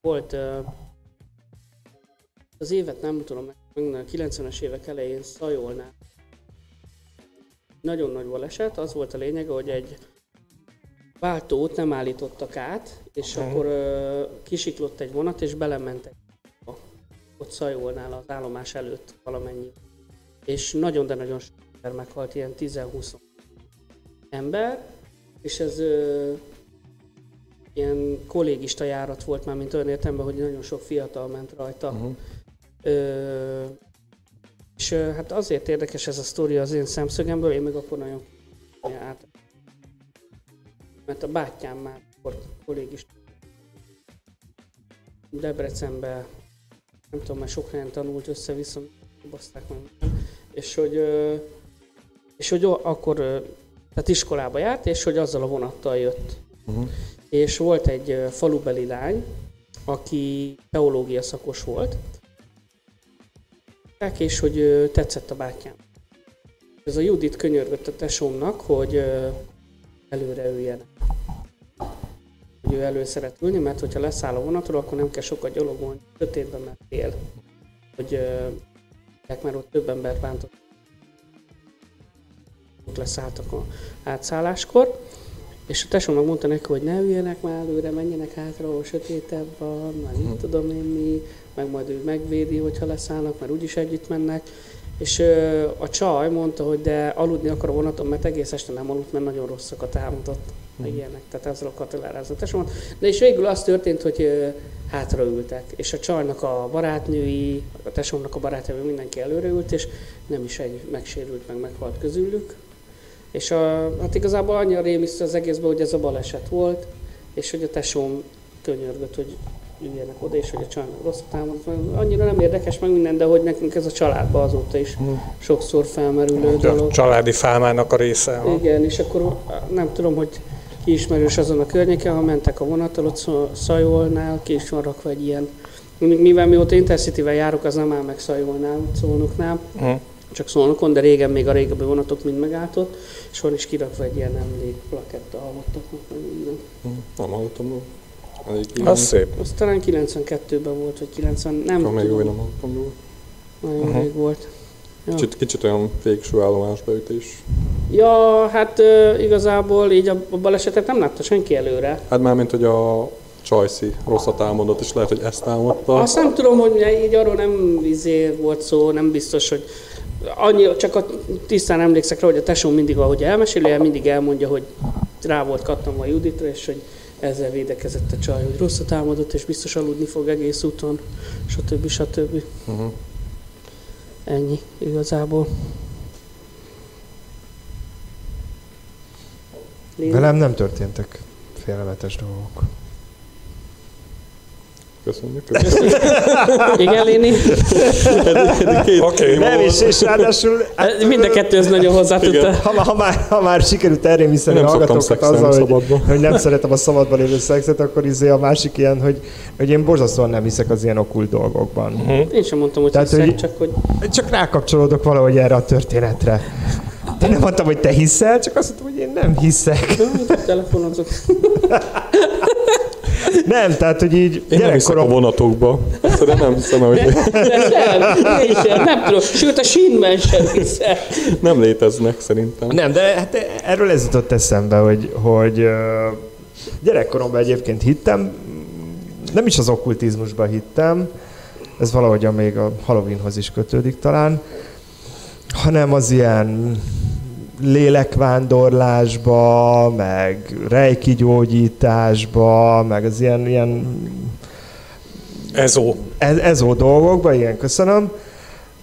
C: volt az évet nem tudom, meg a 90-es évek elején Szajolnál nagyon nagy baleset, az volt a lényege, hogy egy váltót nem állítottak át, és
A: Mhm.
C: akkor ö, kisiklott egy vonat, és belement egy ott Szajolnál az állomás előtt valamennyi. és nagyon, de nagyon sok ember meghalt, ilyen 10-20 ember, és ez ö, ilyen kollégista járat volt már, mint olyan értelemben, hogy nagyon sok fiatal ment rajta.
D: Uh-huh.
C: Ö, és hát azért érdekes ez a sztori az én szemszögemből, én meg akkor nagyon át. Mert a bátyám már akkor kollégista Debrecenbe, nem tudom, mert sok helyen tanult össze-vissza, baszták meg, és hogy, és hogy akkor tehát iskolába járt, és hogy azzal a vonattal jött.
D: Uh-huh.
C: És volt egy falubeli lány, aki teológia szakos volt, és hogy tetszett a bátyám. Ez a Judit könyörgött a tesómnak, hogy előre üljenek. Hogy ő elő szeret ülni, mert hogyha leszáll a vonatról, akkor nem kell sokat gyalogolni, sötétben, mert tél. Hogy mert ott több embert bántott. Ott leszálltak a átszálláskor. És a tesómnak mondta neki, hogy ne üljenek már előre, menjenek hátra, ahol sötétebb van, már mit tudom én mi, meg majd ő megvédi, hogyha leszállnak, mert úgyis együtt mennek. És ö, a csaj mondta, hogy de aludni akar a vonaton, mert egész este nem aludt, mert nagyon rosszakat álmodott, meg ilyenek. Tehát ezzel akart elárázni a. De és végül az történt, hogy ö, hátraültek, és a csajnak a barátnői, a tesómnak a barátnői, mindenki előreült, és nem is egy megsérült, meg meghalt közülük. És a, hát igazából annyira rémisztő az egészben, hogy ez a baleset volt, és hogy a tesóm könyörgött, hogy üljenek oda, és hogy a csajnak rosszat támadott. Annyira nem érdekes meg minden, de hogy nekünk ez a családban azóta is sokszor felmerülő
A: A
C: dolog.
A: családi fálmának a része. ha?
C: Igen, és akkor nem tudom, hogy ki ismerős azon a környéken, ha mentek a vonattal, ott Szajolnál, ki is van rakva egy ilyen, mivel mióta Intercity-vel járok, az nem áll meg Szajolnál, Szolnoknál,
A: Mhm.
C: csak Szolnokon, de régen még a régebbi vonatok mind megállt ott, és van is kirakva egy ilyen emlék plaketta a halottaknak, meg minden.
D: Nem hallottam. Ilyen.
A: Az szép.
C: Az talán 92-ben volt, vagy 90, nem
D: Akkor még hallottam róla.
C: nagyon
A: Mhm.
C: rég volt. Ja.
D: Kicsit, kicsit olyan végső állomásbeütés.
C: ja, hát ö, igazából így a, a balesetet nem látta senki előre.
D: Hát már mint hogy a Csajci rosszat álmodott, és lehet, hogy ezt álmodta.
C: Azt nem tudom, hogy így arról nem izé volt szó, nem biztos, hogy annyi, csak a, tisztán emlékszek rá, hogy a tesóm mindig, ahogy elmeséli, el mindig elmondja, hogy rá volt kattanva a Juditra, és hogy ezzel védekezett a csaj, hogy rosszat álmodott, és biztos aludni fog egész úton, stb. stb.
D: Uh-huh.
C: Ennyi igazából. Léna?
B: Velem nem történtek félelmetes dolgok.
D: Köszönjük. köszönjük.
C: Igen, Léni?
A: Oké,
B: Nem, és, és ráadásul... hát,
C: Mind a kettő ez nagyon hozzá tudta.
B: Ha, ha, már, ha már sikerült elrémiszteni a hallgatókat azzal, hogy,
D: szabadba.
B: hogy nem szeretem a szabadban lévő szexet, akkor izé a másik ilyen, hogy, hogy én borzasztóan nem hiszek az ilyen okult dolgokban.
A: Mhm.
C: Én sem mondtam, hogy
B: Tehát,
C: hiszek,
B: hogy-
C: csak hogy
B: Csak rákapcsolódok valahogy erre a történetre. Én nem mondtam, hogy te hiszel, csak azt mondtam, hogy én nem hiszek.
C: telefonozok.
B: Nem, tehát, hogy így
D: Én nem hiszek a
B: gyerekkorom...
D: vonatokba. Szóval nem hiszem, hogy
C: Nem, én sem, nem tudom. Sőt, a sínben sem hiszek.
D: nem léteznek szerintem.
B: Nem, de hát erről ez jutott eszembe, hogy, hogy gyerekkoromban egyébként hittem, nem is az okkultizmusba hittem, ez valahogyan még a Halloweenhoz is kötődik talán, hanem az ilyen lélekvándorlásba, meg reiki gyógyításba, meg az ilyen, ilyen
A: Ezó.
B: ez, ezó dolgokba, igen, köszönöm,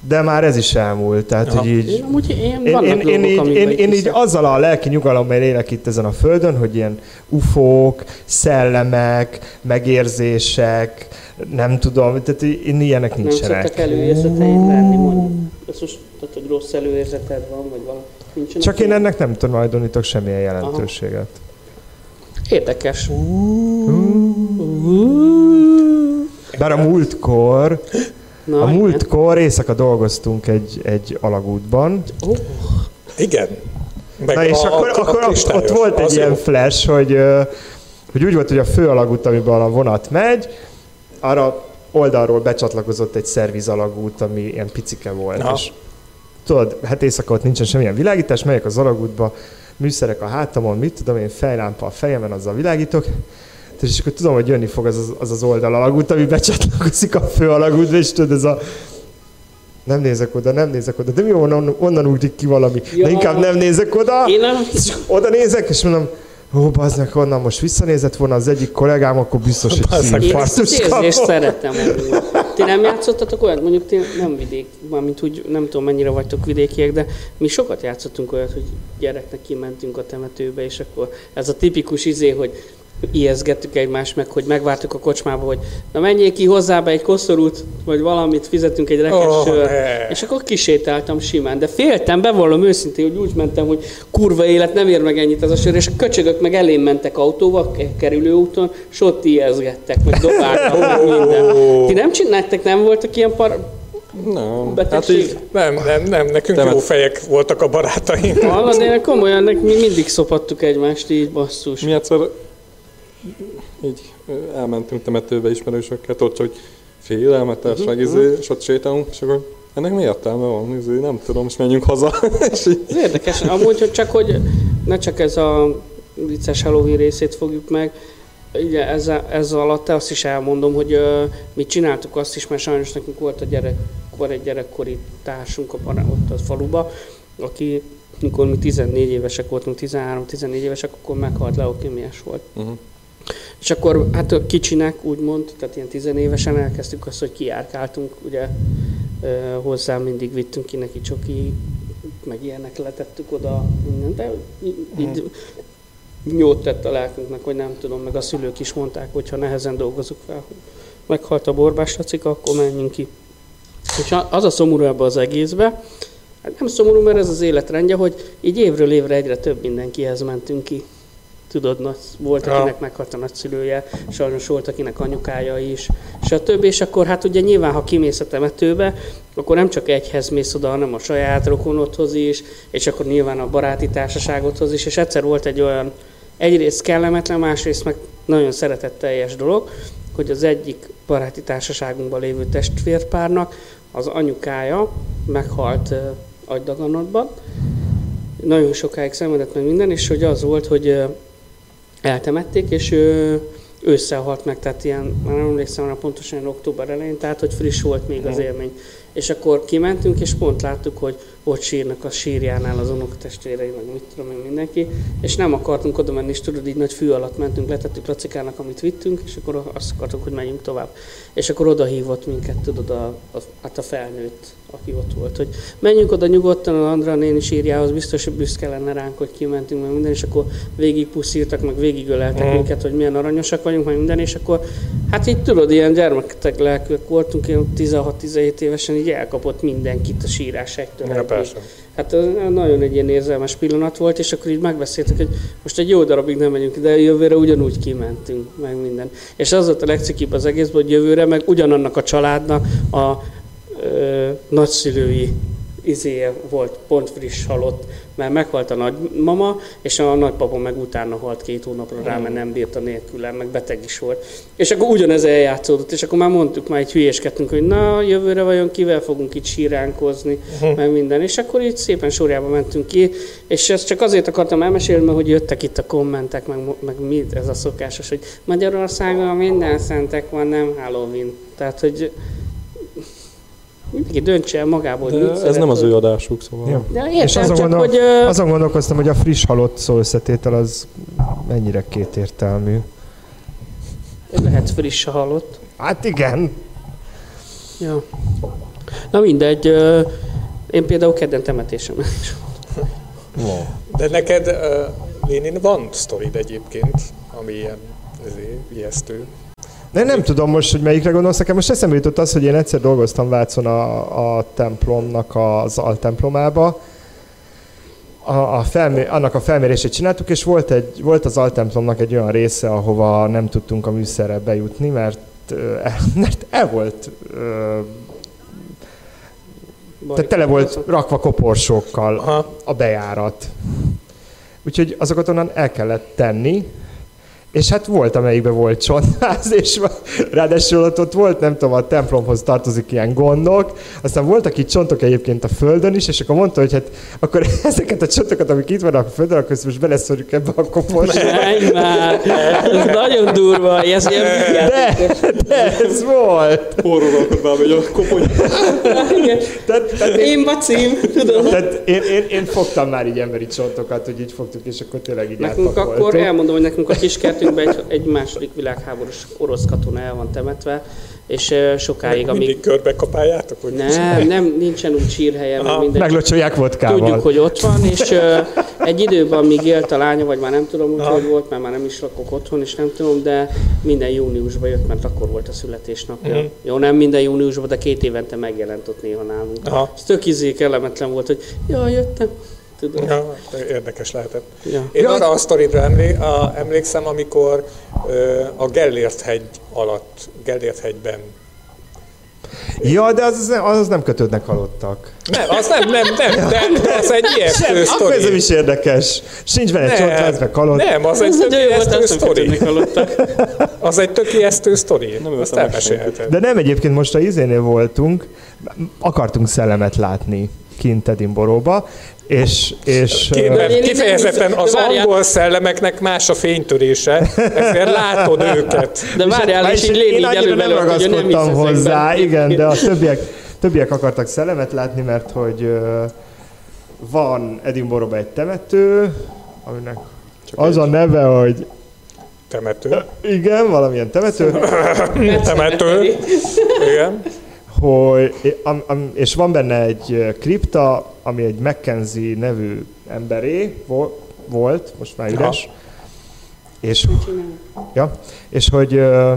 B: de már ez is elmúlt, tehát
A: Aha.
B: hogy így...
C: Én amúgy én,
B: Én, én, én,
C: dolgok,
B: így,
C: amikben
B: én, én így azzal a lelki nyugalommal élek itt ezen a földön, hogy ilyen ufók, szellemek, megérzések, nem tudom, tehát én ilyenek
C: Nem
B: nincsenek.
C: szoktak előérzeteid lenni, mondjuk. Most, tehát, hogy rossz előérzeted van, vagy valami. Nincsenek
B: Csak én
C: ilyen?
B: ennek nem tulajdonítok semmilyen jelentőséget.
C: Érdekes.
B: Bár a múltkor,
C: Na,
B: a múltkor éjszaka dolgoztunk egy, egy alagútban,
C: Ó,
A: Igen. Meg
B: Na és akkor, akkor ott
A: kristályos,
B: volt egy ilyen flash, hogy, hogy úgy volt, hogy a fő alagút, amiben a vonat megy, arra oldalról becsatlakozott egy szervizalagút, ami ilyen picike volt.
A: Aha.
B: És tudod, hát éjszaka ott nincsen semmilyen világítás, megyek az alagútba, műszerek a hátamon, mit tudom én, fejlámpa a fejemen, azzal világítok, és akkor tudom, hogy jönni fog az az, az, az oldal alagút, ami becsatlakozik a fő alagútba, és tudod, ez a Nem nézek oda, nem nézek oda. De mi onnan, onnan ugrik ki valami?
C: Ja.
B: De inkább nem nézek oda.
C: Én nem...
B: Oda nézek, és mondom, ó, baznak, onnan most visszanézett volna az egyik kollégám, akkor biztos, hogy
A: Bazzeg.
C: Én ezt az érzést szeretem. amúgy. Ti nem játszottatok olyat? Mondjuk ti nem vidék, mármint úgy nem tudom mennyire vagytok vidékiek, de mi sokat játszottunk olyat, hogy gyereknek kimentünk a temetőbe, és akkor ez a tipikus izé, hogy ijeszgettük egymást meg, hogy megvártuk a kocsmába, hogy na menjél ki hozzá be egy koszorút, vagy valamit, fizetünk egy rekes
A: ne.
C: És akkor kisétáltam simán, de féltem, bevallom őszintén, hogy úgy mentem, hogy kurva élet, nem ér meg ennyit ez a sör, és a köcsögök meg elém mentek autóval, ke- kerülőúton, és ott ijeszgettek, meg dobáltak, meg minden. Ti nem csináltak, nem voltak ilyen par...
D: Nem, hát így
A: Nem, nem, nem, nekünk
D: Temet-
A: jó fejek voltak a barátaink.
C: Hallod, én komolyan, mi mindig szopattuk egymást így, basszus.
D: mi egyszer így ö, elmentünk temetőbe ismerősökkel, ott hogy félelmetes, meg izé, és ott sétálunk, és akkor ennek mi értelme van? Izé, nem tudom, és menjünk haza. és így,
C: Ez érdekes, amúgy, hogy csak hogy ne csak ez a vicces Halloween részét fogjuk meg, ugye ez, ez alatt azt is elmondom, hogy uh, mi csináltuk azt is, mert sajnos nekünk volt a gyerek, van egy gyerekkori társunk a ott a faluba, aki mikor mi 14 évesek voltunk, 13-14 évesek, akkor meghalt leukémiás volt.
D: uh-huh.
C: És akkor hát kicsinek úgymond, tehát ilyen tizenévesen elkezdtük azt, hogy kiárkáltunk, ugye hozzá mindig vittünk ki neki csoki, meg ilyenek letettük oda mindent, de így jót tett a lelkünknek, hogy nem tudom, meg a szülők is mondták, hogy ha nehezen dolgozunk fel, hogy meghalt a borbás lacika, akkor menjünk ki. És az a szomorú ebbe az egészbe, hát nem szomorú, mert ez az életrendje, hogy így évről évre egyre több mindenkihez mentünk ki. Tudod, nagy, volt,
A: Ja.
C: akinek meghalt a nagyszülője, sajnos volt, akinek anyukája is, stb. És akkor hát ugye nyilván, ha kimész a temetőbe, akkor nem csak egyhez mész oda, hanem a saját rokonodhoz is, és akkor nyilván a baráti társaságodhoz is, és egyszer volt egy olyan egyrészt kellemetlen, másrészt meg nagyon szeretetteljes dolog, hogy az egyik baráti társaságunkban lévő testvérpárnak az anyukája meghalt agydaganatban, nagyon sokáig szenvedett meg minden, és hogy az volt, hogy eltemették, és ő ősszel halt meg, tehát ilyen, már nem emlékszem rá pontosan, október elején, tehát hogy friss volt még az élmény. És akkor kimentünk, és pont láttuk, hogy ott sírnak a sírjánál az unokatestvérei, meg mit tudom én mindenki, és nem akartunk oda menni, és tudod, így nagy fű alatt mentünk, letettük Lacikának, amit vittünk, és akkor azt akartuk, hogy menjünk tovább. És akkor oda hívott minket, tudod, a, a, hát a felnőtt, aki ott volt, hogy menjünk oda nyugodtan, a Andra néni sírjához, biztos, hogy büszke lenne ránk, hogy kimentünk, meg minden, és akkor végig puszírtak, meg végig öleltek
A: Mhm.
C: minket, hogy milyen aranyosak vagyunk, meg minden, és akkor hát így tudod, ilyen gyermekek lelkűek voltunk, ilyen 16-17 évesen, így elkapott mindenkit a sírás egytől.
A: Ja. Persze.
C: Hát az nagyon egy ilyen érzelmes pillanat volt, és akkor így megbeszéltük, hogy most egy jó darabig nem megyünk, de jövőre ugyanúgy kimentünk, meg minden. És az volt a legcikibb az egészben, hogy jövőre meg ugyanannak a családnak a ö, nagyszülői izéje volt, pont friss halott, mert meghalt a nagymama, és a nagypapa meg utána halt két hónapra rá, mert nem bírta nélkülem, meg beteg is volt. És akkor ugyanez eljátszódott, és akkor már mondtuk, már egy hülyéskedtünk, hogy na, jövőre vajon kivel fogunk itt síránkozni, meg minden. És akkor így szépen sorjába mentünk ki, és ezt csak azért akartam elmesélni, mert hogy jöttek itt a kommentek, meg, meg mi ez a szokásos, hogy Magyarországon minden szentek van, nem Halloween. Tehát, hogy mindenki döntse el magából, hogy
D: De
C: mit
D: ez nem az ő adásuk, szóval.
B: Ja.
C: De
B: És
C: értem,
B: azon,
C: csak
B: gondol,
C: hogy...
B: azon gondolkoztam, hogy a friss halott szó összetétel az mennyire kétértelmű.
C: Lehet friss a halott.
B: Hát igen.
C: Ja. Na mindegy, én például kedden temetésem.
A: De neked, Lénin, van sztorid egyébként, ami ilyen ezért, ijesztő.
B: De nem tudom most, hogy melyikre gondolsz. Nekem most eszembe jutott az, hogy én egyszer dolgoztam Vácon a, a templomnak az altemplomába. A, a felmé, annak a felmérését csináltuk, és volt, egy, volt az altemplomnak egy olyan része, ahova nem tudtunk a műszerrel bejutni, mert, mert el volt, tehát tele volt rakva koporsókkal
A: Aha.
B: a bejárat. Úgyhogy azokat onnan el kellett tenni, és hát volt, amelyikben volt csontváz, és ráadásul ott, ott volt, nem tudom, a templomhoz tartozik ilyen gondok, aztán voltak itt csontok egyébként a földön is, és akkor mondta, hogy hát akkor ezeket a csontokat, amik itt vannak a földön, akkor ezt most beleszorjuk ebbe a koporsba.
C: Menj már! Ez nagyon durva, ez ilyen
B: De, de ez volt.
D: Horror már megy a kopony.
C: Igen.
B: Tehát, tehát, én,
C: Én bacim, tudom.
B: tehát én, én, én, fogtam már így emberi csontokat, hogy így fogtuk, és akkor tényleg így
C: Nekünk akkor elmondom, hogy nekünk a kis kertünkben egy, egy második világháborús orosz katona el van temetve, és sokáig,
A: Mindig
C: amíg...
A: körbe kapáljátok? Hogy
C: Nem, nem, nincsen úgy sírhelye, meg minden.
B: Meglocsolják vodkával.
C: Tudjuk, hogy ott van, és egy időben, amíg élt a lánya, vagy már nem tudom, hogy
A: Aha.
C: hogy volt, mert már nem is lakok otthon, és nem tudom, de minden júniusban jött, mert akkor volt a születésnapja.
A: Mhm.
C: Jó, nem minden júniusban, de két évente megjelent ott néha nálunk.
A: Aha.
C: Ez tök izé kellemetlen volt, hogy jaj, jöttem. Tudom.
A: Ja, érdekes lehetett.
C: Ja.
A: Én
B: Ja,
A: arra a sztoritra emlé- a, emlékszem, amikor ö, a Gellért hegy alatt, Gellért hegyben.
B: Ja, de az, az nem kötődnek halottak.
A: Nem, az nem, nem, nem, de az egy ijesztő
B: Akkor ez nem
A: sztori.
B: is érdekes. Sincs benne
A: Nem,
B: csontváz, meg kalott.
A: nem, az egy
C: Ez
A: tök ijesztő
C: nem
A: sztori. Az egy tök ijesztő sztori.
D: Nem
A: Azt elmesélheted.
B: De nem egyébként most a izénél voltunk, akartunk szellemet látni kint Edinboróba, és, és
A: kifejezetten az angol szellemeknek más a fénytörése, ezért látod őket.
C: De várjál, és így
B: én
C: Léni
B: annyira nem ragaszkodtam hozzá, igen, de a többiek, többiek akartak szellemet látni, mert hogy van Edinboróban egy temető, aminek az a neve, hogy
A: Temető.
B: igen, valamilyen temető,
A: Temető. Igen.
B: hogy, és van benne egy kripta, ami egy Mackenzie nevű emberé vo, volt, most már üres, és, ja, és hogy ö,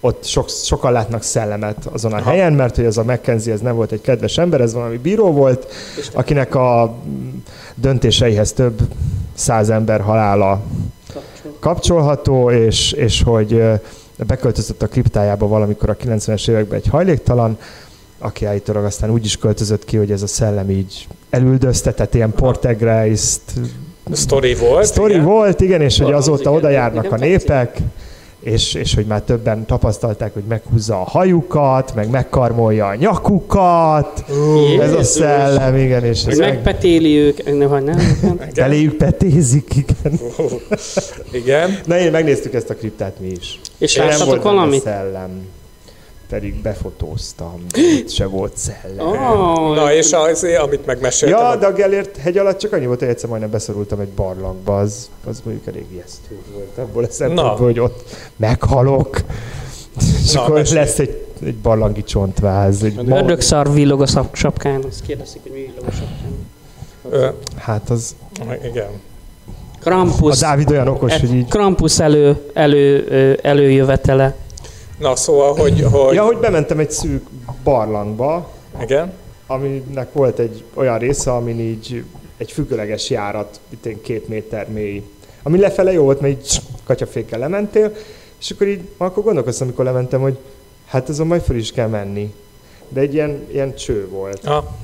B: ott sok, sokan látnak szellemet azon a
A: Aha.
B: helyen, mert hogy ez a Mackenzie ez nem volt egy kedves ember, ez valami bíró volt,
C: Isten.
B: akinek a döntéseihez több száz ember halála
C: Kapcsol.
B: kapcsolható, és, és hogy beköltözött a kriptájába valamikor a 90-es években egy hajléktalan, aki állítólag aztán úgy is költözött ki, hogy ez a szellem így elüldözte, tehát ilyen portegreist
A: Sztori volt.
B: sztori
A: igen.
B: volt, igen, és hogy azóta
C: igen,
B: oda járnak a népek, és, és hogy már többen tapasztalták, hogy meghúzza a hajukat, meg megkarmolja a nyakukat, ez a
C: Jézus.
B: szellem, igen, és ez meg
C: megpetéli ők, nem, nem? nem.
B: beléjük petézik, igen.
A: Igen.
B: Na, én megnéztük ezt a kriptát mi is.
C: És láttatok valamit?
B: szellem, pedig befotóztam, de itt se volt szellem.
C: Oh,
A: Na és az, amit megmeséltem.
B: Ja, de a Gellért hegy alatt csak annyi volt, hogy egyszer majdnem beszorultam egy barlangba, az, az mondjuk elég ijesztő volt. Abból a szempontból, hogy ott meghalok, és
A: Na,
B: akkor
A: mesélj.
B: lesz egy, egy barlangi csontváz. Egy
C: Ördögszar villog a sapkán, azt kérdezik, hogy mi villog a sapkán.
A: Ö,
B: Hát az,
A: igen.
B: a
C: Krampus.
B: Dávid olyan okos, hogy így...
C: Krampus elő, elő, előjövetele.
A: Na szóval, hogy, hogy
B: Ja, hogy bementem egy szűk barlangba,
A: igen.
B: aminek volt egy olyan része, amin így egy függőleges járat, itt két méter mély, ami lefele jó volt, mert így katyafékkel lementél, és akkor így, akkor gondolkoztam, amikor lementem, hogy hát azon majd fel is kell menni. De egy ilyen, ilyen cső volt.
A: Ha,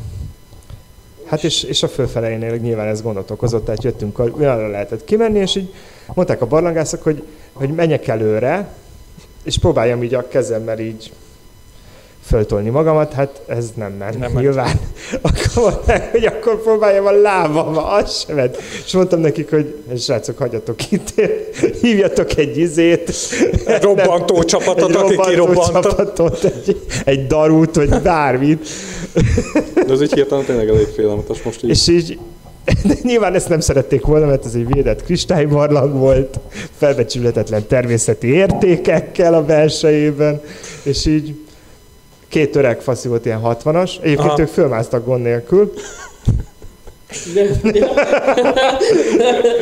B: Hát és, és a fölfeleinél nyilván ez gondot okozott, tehát jöttünk, olyanra lehetett kimenni, és így mondták a barlangászok, hogy, hogy menjek előre, és próbáljam így a kezemmel így föltolni magamat, hát ez nem ment,
A: Nem
B: nem nyilván. Akkor mondták, hogy akkor próbáljam a lábammal, az sem ment. És mondtam nekik, hogy srácok, hagyjatok itt, hívjatok egy izét,
A: robbantó csapatot,
B: egy
A: aki
B: robbantó
A: kirobbanta.
B: csapatot, egy, egy darút, vagy bármit.
D: De ez így hirtelen tényleg elég félelmetes most így.
B: És így, de nyilván ezt nem szerették volna, mert ez egy védett kristálybarlang volt, felbecsületetlen természeti értékekkel a belsejében, és így két öreg faszi volt ilyen 60-as, egyébként
A: Aha.
B: ők fölmásztak gond nélkül,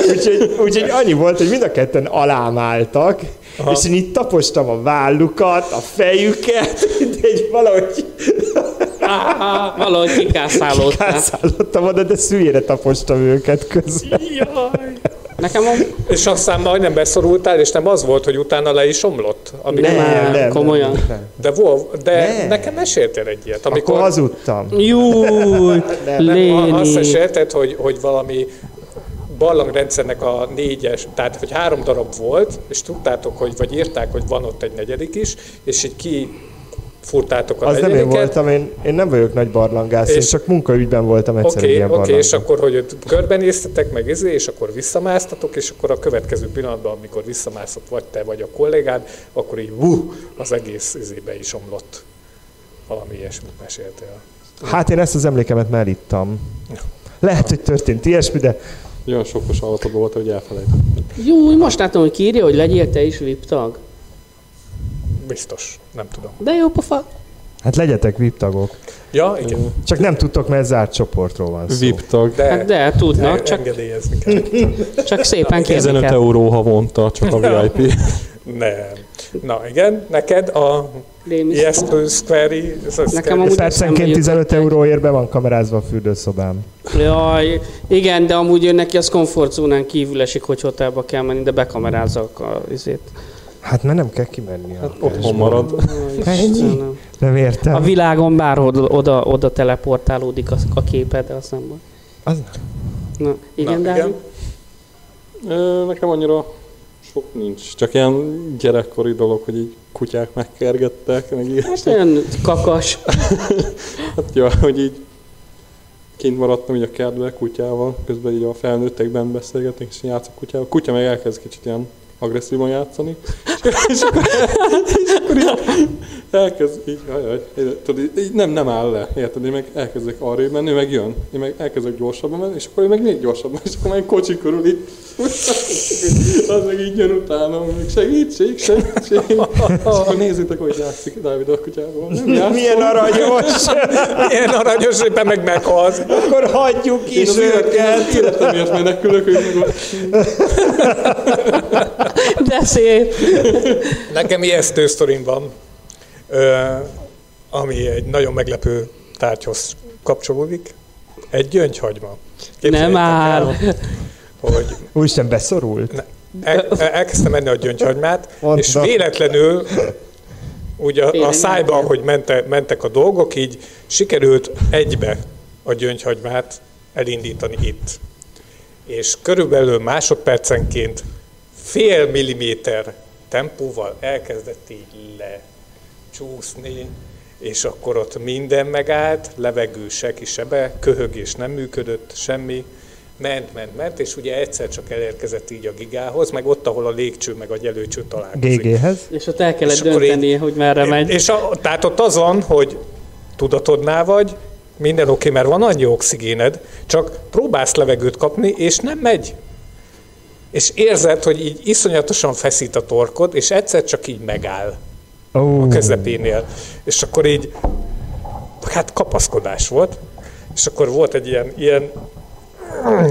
B: úgyhogy, úgyhogy annyi volt, hogy mind a ketten alám álltak,
A: Aha.
B: és én így tapostam a vállukat, a fejüket, de egy valahogy
C: valahogy kikászálódtál.
B: kászálottam oda, de szülyére tapostam őket közben.
C: Jaj. Nekem a...
A: És aztán majdnem beszorultál, és nem az volt, hogy utána le is omlott? Ami
C: Nem. áll, komolyan.
B: nem.
A: De, volt, de
B: Nem.
A: nekem meséltél egy ilyet,
B: Amikor
A: amikor
B: hazudtam.
C: Júj,
A: nem, azt
C: Léni.
A: mesélted, hogy, hogy valami barlangrendszernek a négyes, tehát hogy három darab volt, és tudtátok, hogy, vagy írták, hogy van ott egy negyedik is, és így ki furtátok a
B: Az nem én voltam, én, én nem vagyok nagy barlangász, én
A: És-
B: csak munkaügyben voltam egyszer
A: Oké,
B: egy ilyen
A: okay,
B: barlangban.
A: és akkor, hogy körbenéztetek, meg izé, és akkor visszamásztatok, és akkor a következő pillanatban, amikor visszamászott vagy te, vagy a kollégád, akkor így vú, az egész izébe is omlott. Valami ilyesmit meséltél.
B: Hát én ezt az emlékemet már ittam. Lehet, hogy történt ilyesmi, de
D: Olyan sokkos alatod volt, hogy elfelejtettem.
C: Jó, most látom, hogy kírja, hogy legyél te is VIP tag.
A: Biztos, nem tudom.
C: De jó pofa.
B: hát legyetek VIP tagok.
A: Ja, igen.
B: Csak nem tudtok, mert zárt csoportról van szó.
D: VIP tag.
A: De,
C: Hát de tudnak,
A: de
C: csak,
A: engedélyezni kell.
C: csak szépen kérni
D: 15
C: kell.
D: euró havonta, csak a VIP.
A: Nem. Na igen, neked a ijesztő Square-i...
C: Nekem amúgy
B: Percenként
C: eszembe
B: 15
C: jutott egy-
B: euróért be van kamerázva a fürdőszobám.
C: Jaj, igen, de amúgy neki az komfortzónán kívül esik, hogy hotelba kell menni, de bekamerázzak a izét.
B: Hát mert nem kell kimenni. Hát,
D: Otthon marad.
B: Ennyi? Nem értem.
C: A világon bárhol oda, oda teleportálódik a, a képed, de az nem baj.
B: Az...
C: Na, igen,
A: Na,
C: Dávid?
A: igen.
D: Ö, Nekem annyira sok nincs. Csak ilyen gyerekkori dolog, hogy így kutyák megkergettek, meg ilyen.
C: Hát olyan kakas.
D: Hát ja, hogy így kint maradtam így a kertbe kutyával, közben így a felnőttekben beszélgetünk, és így játszok kutyával. A kutya meg elkezd kicsit ilyen agresszívan játszani, és akkor, és akkor így elkezd így, ajaj, tudod, így, így nem, nem áll le, érted, én meg elkezdek arrébb menni, ő meg jön, én meg elkezdek gyorsabban menni, és akkor ő meg még gyorsabban, és akkor már egy kocsi körül így, az meg így jön utána, meg segítség, segítség, és akkor nézzétek, hogy játszik Dávid a kutyával. Nem.
B: Milyen aranyos!
A: Ilyen aranyos, éppen meg meghalsz.
B: Akkor hagyjuk
D: Én
B: is
D: az
B: őket!
D: élet- életemért menekülök, ők meg ott
C: De szép.
A: Nekem ijesztő sztorim van, ami egy nagyon meglepő tárgyhoz kapcsolódik. Egy gyöngyhagyma. Képzeljétek
C: Nem áll.
A: el, Hogy
B: Úristen, beszorult?
A: el, elkezdtem enni a gyöngyhagymát,
B: Mondd
A: és véletlenül ugye a, a
C: Tényleg
A: szájba,
C: nem.
A: ahogy mente, mentek a dolgok, így sikerült egybe a gyöngyhagymát elindítani itt. És körülbelül másodpercenként fél milliméter tempóval elkezdett így lecsúszni, és akkor ott minden megállt, levegő se kis sebe, köhögés nem működött, semmi, ment, ment, ment, és ugye egyszer csak elérkezett így a gigához, meg ott, ahol a légcső meg a gyelőcső találkozik.
B: GG-hez?
C: És ott el kellett
A: És
C: döntenie, hogy merre megy.
A: És a, tehát ott azon, hogy tudatodnál vagy, minden oké, okay, mert van annyi oxigéned, csak próbálsz levegőt kapni, és nem megy. És érzed, hogy így iszonyatosan feszít a torkod, és egyszer csak így megáll
B: Ó,
A: a közepénél. És akkor így, hát kapaszkodás volt, és akkor volt egy ilyen, ilyen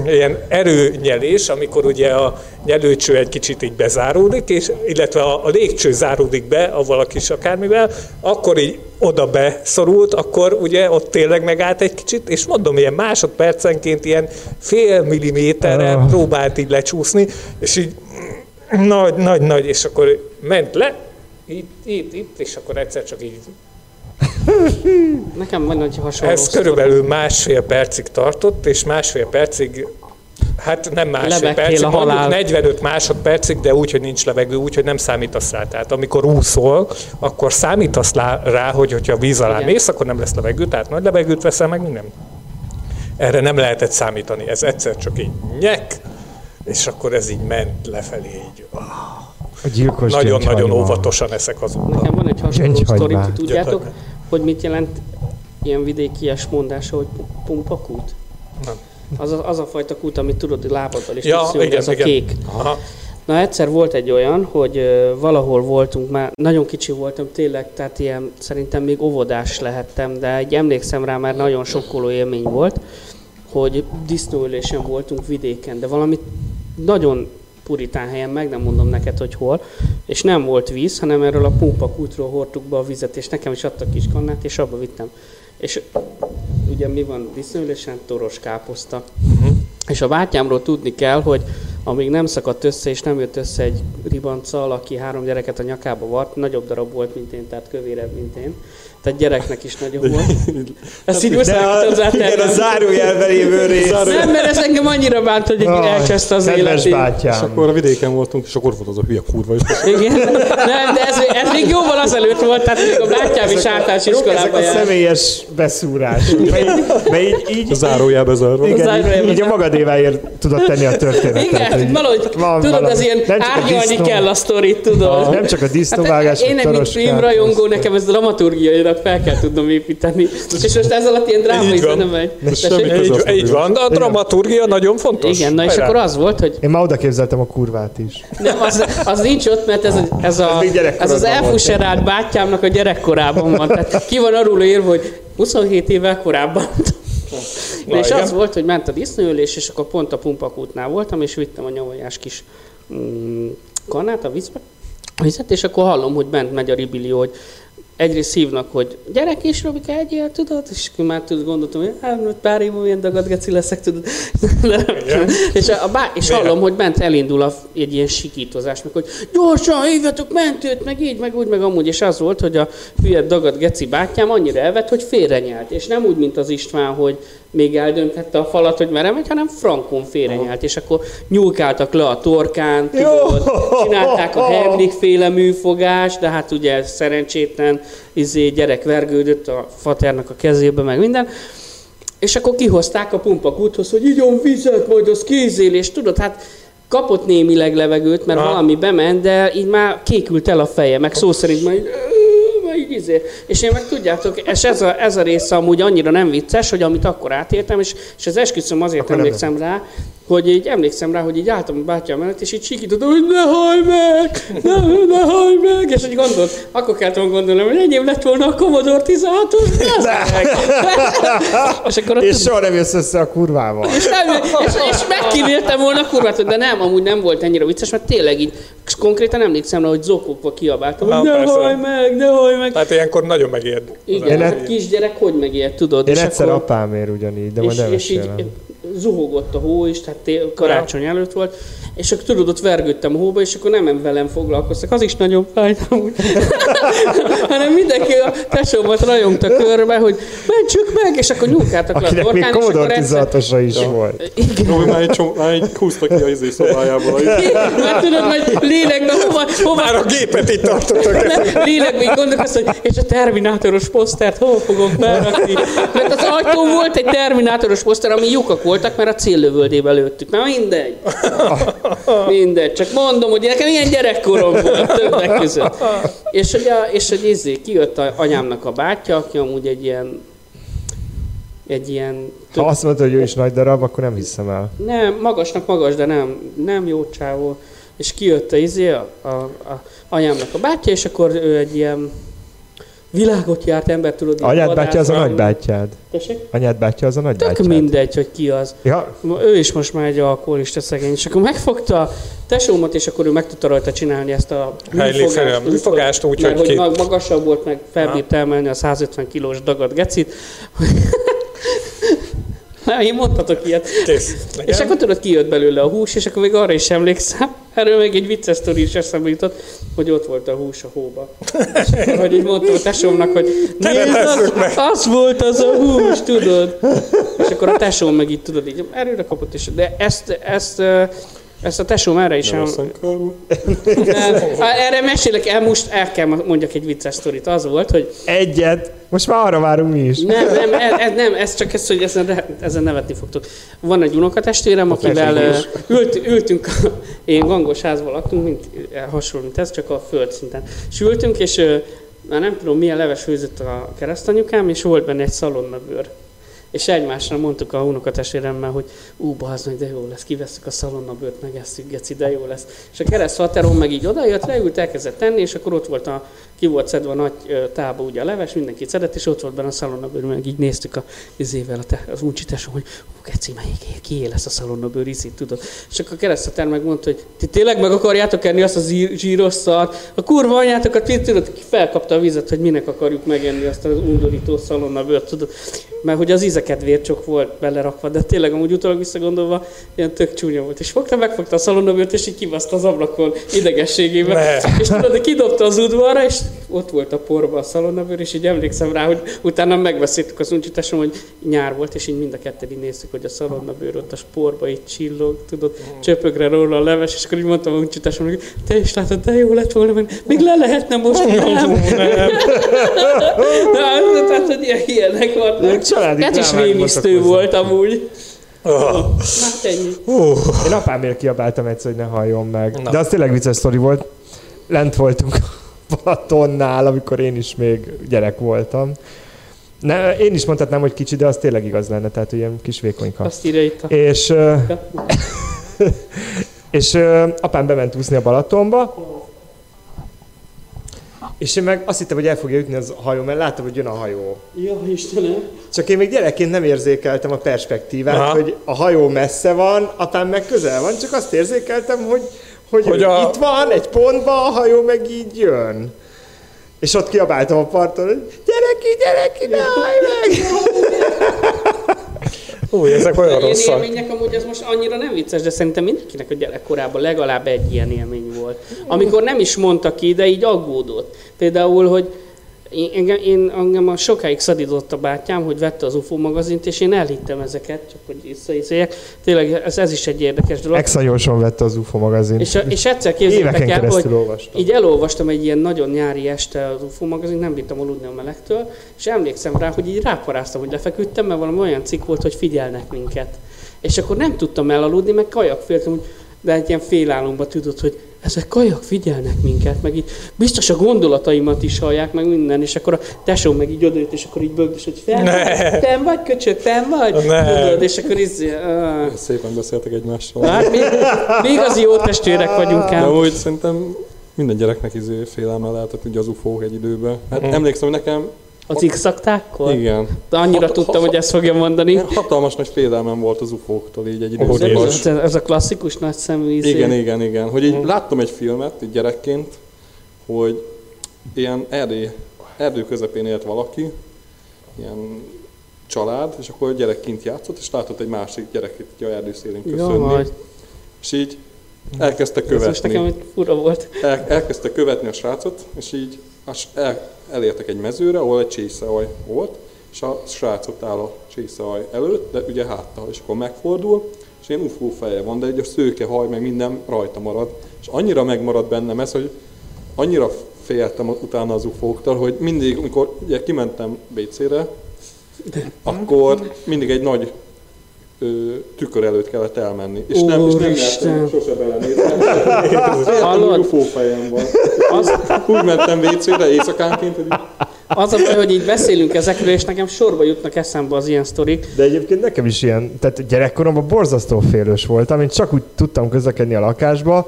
A: ilyen erőnyelés, amikor ugye a nyelőcső egy kicsit így bezáródik, és, illetve a, a légcső záródik be, avval a kis akármivel, akkor így oda beszorult, akkor ugye ott tényleg megállt egy kicsit, és mondom, ilyen másodpercenként ilyen fél milliméterre
B: Ah.
A: próbált így lecsúszni, és így nagy, nagy, nagy, és akkor ment le, itt, itt, itt, és akkor egyszer csak így
C: Nekem van egy hasonló
A: ez
C: sztori.
A: körülbelül másfél percig tartott, és másfél percig, hát nem másfél
C: Lebegtél
A: percig,
C: a halál.
A: 45 másodpercig, de úgy, hogy nincs levegő, úgy, hogy nem számítasz rá. Tehát amikor úszol, akkor számítasz rá, hogy hogyha víz alá
C: Igen.
A: mész, akkor nem lesz levegő, tehát nagy levegőt veszel meg minden. Erre nem lehetett számítani, ez egyszer csak így nyek, és akkor ez így ment lefelé, így
B: a gyilkos
A: nagyon-nagyon
B: gyöngyhagyma.
A: óvatosan eszek azóta.
C: Nekem van egy hasonló sztori, tudjátok,
A: Gyöngyhagymá.
C: Hogy mit jelent ilyen vidékies mondása, hogy pumpakút?
A: Nem.
C: Az a, az a fajta kút, amit tudod, hogy lábaddal is
A: Ja,
C: tudsz
A: igen,
C: ez a
A: igen.
C: kék.
A: Aha.
C: Na egyszer volt egy olyan, hogy ö, valahol voltunk, már nagyon kicsi voltam tényleg, tehát ilyen szerintem még óvodás lehettem, de egy emlékszem rá, már nagyon sokkoló élmény volt, hogy disznóülésen voltunk vidéken, de valami nagyon puritán helyen, meg nem mondom neked, hogy hol, és nem volt víz, hanem erről a pumpakútról hordtuk be a vizet, és nekem is adtak kis kannát, és abba vittem. És ugye mi van disznóülésen? Toros káposzta. És a bátyámról tudni kell, hogy amíg nem szakadt össze, és nem jött össze egy ribanccal, aki három gyereket a nyakába vart, nagyobb darab volt, mint én, tehát kövérebb, mint én. Tehát gyereknek is nagyobb volt. Ezt így
B: De a,
C: hozzá
B: igen, a zárójelben lévő rész.
C: Nem, mert ez engem annyira bánt, hogy
B: Aj,
C: elkezdte az
B: kedves
C: életét.
D: És
B: bátyám.
D: akkor a vidéken voltunk, és akkor volt az a hülye kurva is.
C: Igen. Nem, de ez, ez még jóval azelőtt volt, tehát még a bátyám is általános
B: Jók ezek a
C: járt.
B: személyes beszúrások. Mert így, mert így, így,
D: A zárójelbe zárva.
B: igen,
C: zárójelben
B: így, így a magadéváért tudod tenni a történetet.
C: Igen,
B: hogy
C: valahogy,
B: van
C: tudod,
B: valami.
C: az ilyen
B: Nem a
C: árnyalni kell a sztorit, tudod.
B: Nem csak a disznóvágás,
C: Hát én,
B: meg
C: mint filmrajongó, nekem ez dramaturgiailag fel kell tudnom építeni. És most ez alatt ilyen drámai zene megy.
A: Így, így van, de a dramaturgia nagyon fontos.
C: Igen, na és
A: Hajrá.
C: akkor az volt, hogy
B: Én már oda képzeltem a kurvát is.
C: nem, az, az nincs ott, mert ez, a, ez, a,
B: Ez
C: az elfuserált bátyámnak a gyerekkorában van. Tehát ki van arról írva, hogy 27 évvel korábban.
A: Na,
C: és
A: igen.
C: az volt, hogy ment a disznóölés, és akkor pont a pumpakútnál voltam, és vittem a nyavajás kis mm, kannát a vízbe, a vizet, és akkor hallom, hogy bent megy a ribilió, hogy egyrészt hívnak, hogy gyerek és Robika egyél, tudod? És akkor már tudod, gondoltam, hogy hát pár év múlva ilyen dagad geci leszek, tudod? És, a, bá, és hallom, hogy bent elindul a, egy ilyen sikítozás, meg hogy gyorsan hívjatok mentőt, meg így, meg úgy, meg amúgy. És az volt, hogy a hülye dagad geci bátyám annyira elvett, hogy félrenyelt. És nem úgy, mint az István, hogy még eldönthette a falat, hogy merre megy, hanem frankon félrenyelt. És akkor nyúlkáltak le a torkán, tudod, csinálták a Heimlich féle műfogást, de hát ugye szerencsétlen izé, gyerek vergődött a faternak a kezébe, meg minden. És akkor kihozták a pumpakúthoz, hogy igyon vizet, majd az kézél, és tudod, hát kapott némileg levegőt, mert
A: Aha.
C: valami bement, de így már kékült el a feje, meg szó szerint így izé. És én meg tudjátok, és ez a, ez a része amúgy annyira nem vicces, hogy amit akkor átéltem, és, és az esküszöm azért
B: Akkor nem
C: emlékszem rá, hogy így emlékszem rá, hogy így álltam a bátyám mellett, és így sikítottam, hogy ne hajj meg, ne, ne hajj meg, és így gondolt, akkor kellett gondolnom, hogy enyém lett volna a Commodore 16 meg. és akkor ott
B: És soha nem jössz össze a kurvával.
C: és, nem, és, és megkívéltem volna a kurvát, de nem, amúgy nem volt ennyire vicces, mert tényleg így konkrétan emlékszem rá, hogy zokogva kiabáltam, hogy ne hajj meg, ne hajj meg.
A: Tehát ilyenkor nagyon megérd.
C: Igen,
B: Én
C: hát
B: egy-
C: kisgyerek hogy megijed, tudod?
B: Én
C: és
B: egyszer
C: akkor,
B: apámért ugyanígy, de majd
C: és,
B: nem
C: és így. Zuhogott a hó is, tehát té- karácsony előtt volt, és akkor tudod, ott vergődtem a hóba, és akkor nem velem foglalkoztak, az is nagyon fájt amúgy. hanem mindenki a tesómat rajongta körbe, hogy mentsük meg, és akkor nyúlkáltak le a
B: Akinek még
C: torkán, és akkor
B: Commodore. 16-osra is volt.
C: Igen.
D: Robi már egy, csomó, már egy húzta ki a izé szobájából. Izé.
C: Mert tudod, hogy lélekben hova, hova
A: Már a gépet itt tartottak.
C: Lélekben így gondolkoztam, hogy és a Terminátoros posztert hol fogom felrakni? Mert az ajtón volt egy Terminátoros poszter, ami lyukak voltak, mert a céllövöldébe lőttük. Na mindegy. Mindegy. Csak mondom, hogy nekem ilyen gyerekkorom volt többek között. És hogy, a, és hogy izé, kijött a anyámnak a bátyja, aki amúgy egy ilyen egy ilyen
B: Ha azt mondta, hogy ő is nagy darab, akkor nem hiszem el.
C: nem, magasnak magas, de nem, nem jó csávó. És kijött a izé, a, a, a anyámnak a bátyja, és akkor ő egy ilyen világot járt ember, tudod,
B: Anyád bátyja az a
C: vadászva.
B: nagy bátyád.
C: Tessék?
B: Anyád bátyja az a nagy
C: Tök mindegy, hogy ki az.
B: Ja,
C: Ő is most már egy alkoholista szegény, és akkor megfogta a tesómat, és akkor ő meg tudta rajta csinálni ezt a
A: a műfogást, úgy,
C: mert
A: hogy
C: hogy
A: két-
C: mag- magasabb volt, meg felbírta emelni a 150 kilós dagad gecit. Én mondhatok ilyet.
A: Kész.
C: És akkor tudod, kijött belőle a hús, és akkor még arra is emlékszem, erről még egy vicces sztori is eszembe jutott, hogy ott volt a hús a hóba. És hogy így mondtam a tesómnak, hogy nézd, az, az volt az a hús, tudod. És akkor a tesóm meg így, tudod, így erőre kapott, és de ezt, ezt, ezt a tesóm erre is
D: Nem
C: el, nem, erre mesélek el, most el kell mondjak egy vicces sztorit. Az volt, hogy
B: egyet. Most már arra várunk mi is.
C: nem, nem, ez, ez, nem, ez csak ez, hogy ezen, ezen nevetni fogtok. Van egy unokatestvérem, akivel ült, ültünk, én gangos házban laktunk, mint, eh, hasonló, mint ez, csak a földszinten. És ültünk, és már nem tudom, milyen leves főzött a keresztanyukám, és volt benne egy szalonnabőr. És egymásra mondtuk a unokatestvéremmel, hogy ú, bazd meg, de jó lesz, kivesszük a szalonnabőrt, megesszük, geci, de jó lesz. És a keresztfaterom meg így odajött, leült, elkezdett tenni, és akkor ott volt a, ki volt szedve a nagy tába ugye a leves, mindenki szedett, és ott volt benne a szalonnabőr, meg így néztük a izével, a te, az uncsi hogy ú, geci, melyik, kié lesz a szalonnabőr, ízét, tudod. És akkor a keresztfater meg mondta, hogy ti tényleg meg akarjátok enni azt a zsíros szart, a kurva anyátokat, tudod, felkapta a vizet, hogy minek akarjuk megenni azt az undorító szalonnabőrt, tudod. mert hogy az ízeket vércsok volt belerakva, de tényleg amúgy utólag visszagondolva ilyen tök csúnya volt. És fogta, megfogta a szalonnabőrt, és így kibaszta az ablakon idegességében.
A: Ne.
C: És tudod, hogy kidobta az udvarra, és ott volt a porba a szalonnabőr, és így emlékszem rá, hogy utána megbeszéltük az uncsitásom, hogy nyár volt, és így mind a ketten így néztük, hogy a szalonnabőr ott a sporba így csillog, tudod, csöpögre róla a leves, és akkor így mondtam a uncsitásom, hogy te is látod, de jó lett volna, mert még le lehetne most, nem?
A: Nem.
C: Na, tehát, hogy ilyen ilyenek vannak.
B: Ilyen családi
C: Ez is
B: drámák
C: rémisztő volt amúgy.
A: Oh. Uh.
B: Én apámért kiabáltam egyszer, hogy ne halljon meg.
A: Na.
B: De az tényleg vicces sztori volt. Lent voltunk Balatonnál, amikor én is még gyerek voltam. Ne, én is mondhatnám, hogy kicsi, de az tényleg igaz lenne, tehát ilyen kis vékonyka.
C: Azt írja itt a...
B: És, és apám bement úszni a Balatonba, és én meg azt hittem, hogy el fogja ütni az hajó, mert láttam, hogy jön a hajó.
C: Ja, Istenem.
B: Csak én még gyerekként nem érzékeltem a perspektívát,
A: Aha.
B: hogy a hajó messze van, apám meg közel van, csak azt érzékeltem, hogy, hogy,
A: Hogy a-
B: itt van, egy pontban, a hajó meg így jön. És ott kiabáltam a parton, hogy gyere ki, gyere ki, ne hajj meg!
A: Új, ezek olyan
C: Ilyen
A: rosszak.
C: élmények amúgy az most annyira nem vicces, de szerintem mindenkinek a gyerekkorában legalább egy ilyen élmény volt. Amikor nem is mondta ki, de így aggódott. Például, hogy én, engem, én, engem a sokáig szadított a bátyám, hogy vette az UFO magazint, és én elhittem ezeket, csak hogy visszaiszéljek. Tényleg ez, ez is egy érdekes dolog.
B: Gyorsan vette az UFO magazin.
C: És, és egyszer képzeljétek el, hogy
B: olvastam.
C: így elolvastam egy ilyen nagyon nyári este az UFO magazin, nem bírtam aludni a melegtől, és emlékszem rá, hogy így ráparáztam, hogy lefeküdtem, mert valami olyan cikk volt, hogy figyelnek minket. És akkor nem tudtam elaludni, meg kajak féltem, hogy de egy ilyen félálomba tudod, hogy ezek kajak figyelnek minket, meg így biztos a gondolataimat is hallják, meg minden, és akkor a tesóm meg így odajött, és akkor így bögdös, hogy
A: Ne.
C: vagy, fenn vagy, köcsög, fenn vagy, tudod, és akkor így, uh,
D: Szépen beszéltek egymással.
C: hát még, még az jó testvérek vagyunk
D: De
C: ám.
D: úgy szerintem minden gyereknek izé félelme lehetett ugye az ufók egy időben. Hát
A: Mhm.
D: emlékszem, hogy nekem,
C: Az x
D: igen,
C: De annyira
D: Hat-
C: tudtam,
D: ha-
C: hogy ezt fogja mondani.
D: hatalmas nagy félelmem volt az ufóktól így egy időben.
A: Jézus.
C: ez, ez a klasszikus nagy szemű izé.
D: Igen, igen, igen. Hogy így
A: Mhm.
D: láttam egy filmet így gyerekként, hogy ilyen erdély, erdő közepén élt valaki, ilyen család, és akkor a gyerek kint játszott, és látott egy másik gyereket így a erdő szélén
C: Jó,
D: köszönni,
C: majd.
D: és így elkezdte
C: Ez most nekem
D: követni.
C: fura volt.
D: El, elkezdte követni a srácot, és így el, elértek egy mezőre, ahol egy csészeaj volt, és a srác ott áll a csészeaj előtt, de ugye háttal, és akkor megfordul, és ilyen ufó feje van, de egy a szőke haj, meg minden rajta marad. És annyira megmaradt bennem ez, hogy annyira féltem utána az ufóktól, hogy mindig, amikor ugye kimentem WC-re, akkor mindig egy nagy tükör előtt kellett elmenni. És nem, és nem lehettem sose belenézni. Féltem,
C: Hallod?
D: ufó fejem van.
C: Az,
D: Úgy mentem WC-re éjszakánként, hogy
C: az a baj, hogy így beszélünk ezekről, és nekem sorba jutnak eszembe az ilyen sztorik.
B: De egyébként nekem is ilyen, tehát gyerekkoromban borzasztó félős voltam, én csak úgy tudtam közlekedni a lakásba,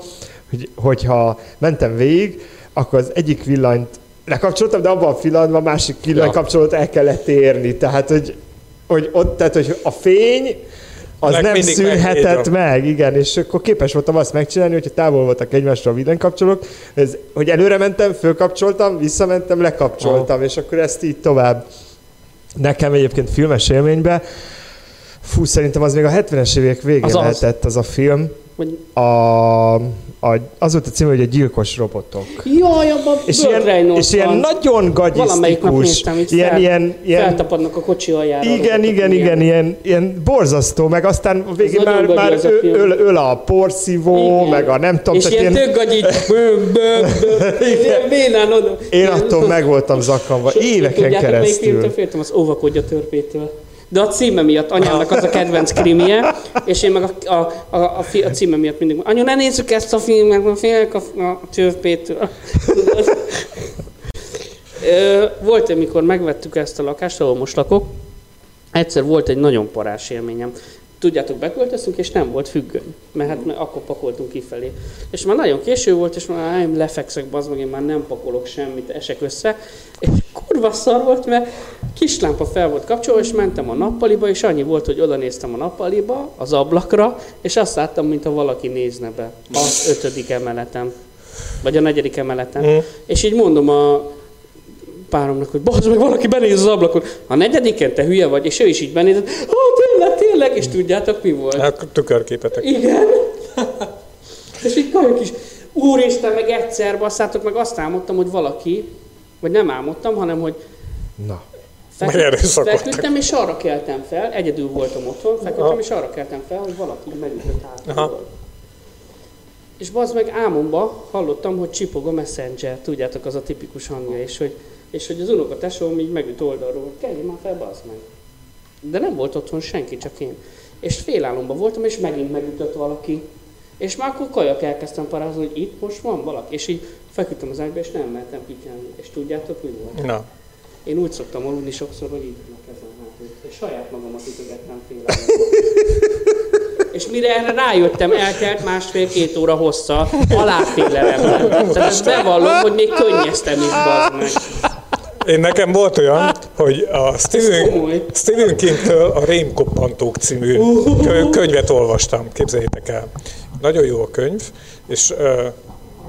B: hogy, hogyha mentem végig, akkor az egyik villanyt lekapcsoltam, de abban a pillanatban a másik villanykapcsolót el kellett érni. Tehát, hogy, hogy ott, tehát, hogy a fény az
A: Meg
B: nem szűnhetett meg, igen, és akkor képes voltam azt megcsinálni, hogyha távol voltak egymástól a villanykapcsolók, ez, hogy előre mentem, fölkapcsoltam, visszamentem, lekapcsoltam, és akkor ezt így tovább. Nekem egyébként filmes élményben, fú, szerintem az még a 70-es évek végén
C: Az
B: lehetett az a film. A, a, az volt a címe, hogy a gyilkos robotok.
C: jaj, abban
B: És ilyen, és ilyen
C: van.
B: nagyon gagyisztikus, ilyen,
C: fel-
B: ilyen, ilyen,
C: Feltapadnak a kocsi aljára.
B: igen, igen, igen, ilyen, ilyen borzasztó, meg aztán a végén már, már ö, öl, öl, a porszívó,
C: Igen.
B: meg a nem tudom,
C: És ilyen
B: ilyen,
C: tök gagyi, bő, bő, bő, ilyen bénán oda.
B: én attól meg voltam zakkanva, éveken
C: tudjátok, melyik
B: keresztül.
C: féltem? Az óvakodj a törpétől. De a címe miatt, anyámnak az a kedvenc krimie, és én meg a, a, a, a, fi- a címe miatt mindig anya, ne nézzük ezt a filmet, mert félek a, a? Ö, Volt, amikor megvettük ezt a lakást, ahol most lakok, egyszer volt egy nagyon parás élményem. Tudjátok, beköltöztünk, és nem volt függöny, mert hát mert akkor pakoltunk kifelé. És már nagyon késő volt, és már "Áj, lefekszek, bazd meg, én már nem pakolok semmit, esek össze. És kurva szar volt, mert kis lámpa fel volt kapcsolva, és mentem a nappaliba, és annyi volt, hogy oda néztem a nappaliba, az ablakra, és azt láttam, mintha valaki nézne be az ötödik emeleten, vagy a negyedik emeleten.
A: Mm.
C: És így mondom a páromnak, hogy bazd meg, valaki benéz az ablakon. A negyediken te hülye vagy, és ő is így benézett, ó, tényleg, tényleg, és tudjátok mi volt?
A: Hát tükörképetek.
C: Igen. és így kajak is. Úristen, meg egyszer, basszátok, meg azt álmodtam, hogy valaki, vagy nem álmodtam, hanem hogy
B: Na.
A: Erőszakoltak.
C: feküdtem, és arra keltem fel, egyedül voltam otthon, feküdtem,
A: Aha.
C: és arra keltem fel, hogy valaki megütött hátul. És bazd meg álmomba hallottam, hogy csipog a messenger, tudjátok, az a tipikus hangja, és hogy, és hogy az unoka tesóm így megüt oldalról, hogy kelj már fel, bazd meg. De nem volt otthon senki, csak én. És félálomban voltam, és megint megütött valaki. És már akkor kajak elkezdtem parázni, hogy itt most van valaki. És így feküdtem az ágyba, és nem mertem kikelni. És tudjátok, mi volt?
A: Na,
C: Én úgy szoktam aludni sokszor, hogy így ülök ezen hátul. És saját magamat ütögettem fél És mire erre rájöttem, eltelt másfél-két óra hossza aláfélelemben. Tehát ezt bevallom, hogy még könnyeztem is, bazd meg.
A: én nekem volt olyan, hogy a Stephen. Stephen King-től a Rémkoppantók című kö- könyvet olvastam, képzeljétek el. Nagyon jó a könyv, és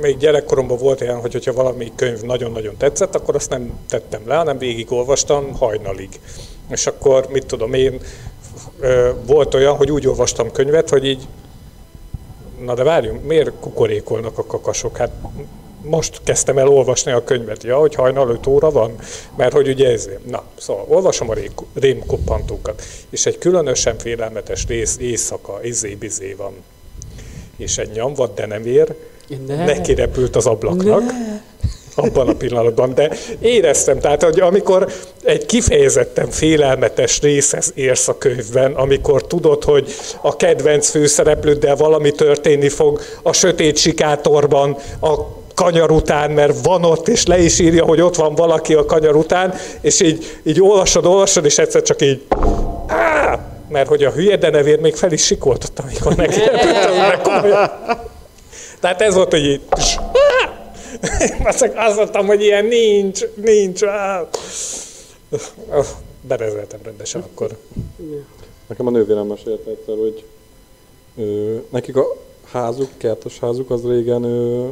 A: még gyerekkoromban volt olyan, hogy hogyha valami könyv nagyon-nagyon tetszett, akkor azt nem tettem le, hanem végigolvastam hajnalig. És akkor, mit tudom én, volt olyan, hogy úgy olvastam könyvet, hogy így Na de várjunk, miért kukorékolnak a kakasok? Hát most kezdtem el olvasni a könyvet, ja, hogy hajnal 5 óra van, mert hogy ugye ez, na, szóval olvasom a ré- rémkoppantókat, és egy különösen félelmetes rész éjszaka, izé-bizé van. És egy nyomvad denevér
C: Ne.
A: neki repült az ablaknak, abban a pillanatban, de éreztem, tehát, hogy amikor egy kifejezetten félelmetes részhez érsz a könyvben, amikor tudod, hogy a kedvenc főszereplőddel valami történni fog a sötét sikátorban, a kanyar után, mert van ott, és le is írja, hogy ott van valaki a kanyar után, és így, így olvasod, olvasod, és egyszer csak így Á! mert hogy a hülye denevér még fel is sikoltott, amikor neki. Tehát ez volt, hogy így... Azt mondtam, hogy ilyen nincs, nincs. Berezeltem rendesen akkor.
D: Nekem a nővérem mesélte egyszer, hogy ö, nekik a házuk, kertes házuk az régen ö,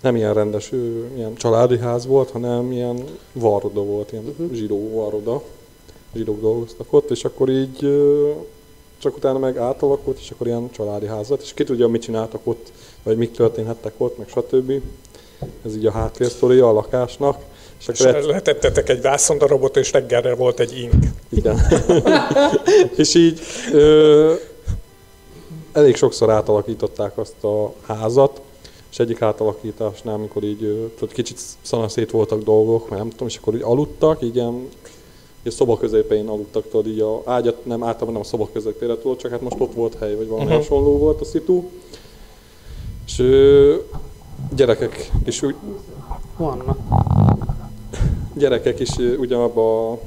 D: nem ilyen rendes, ö, ilyen családi ház volt, hanem ilyen varroda volt, ilyen uh-huh. zsidó varroda. Zsidók dolgoztak ott, és akkor így ö, csak utána meg átalakult, és akkor ilyen családi házat, és ki tudja, mit csináltak ott, vagy mik történhettek ott, meg stb. Ez így a háttérsztoria a lakásnak. És
A: És
D: akkor
A: letettetek egy vászondarabot, és reggelre volt egy ing.
D: igen. és így ö, elég sokszor átalakították azt a házat, és egyik átalakításnál, amikor így tudod, kicsit szanaszét voltak dolgok, mert nem tudom, és akkor így aludtak, így ilyen a szoba közepén aludtak, tudod, így a ágyat nem általában nem a szoba közepére tudod, csak hát most ott volt hely, vagy valami uh-huh. hasonló volt a szitu. És ö, gyerekek is úgy,
C: Vannak.
D: gyerekek is ugyanabban a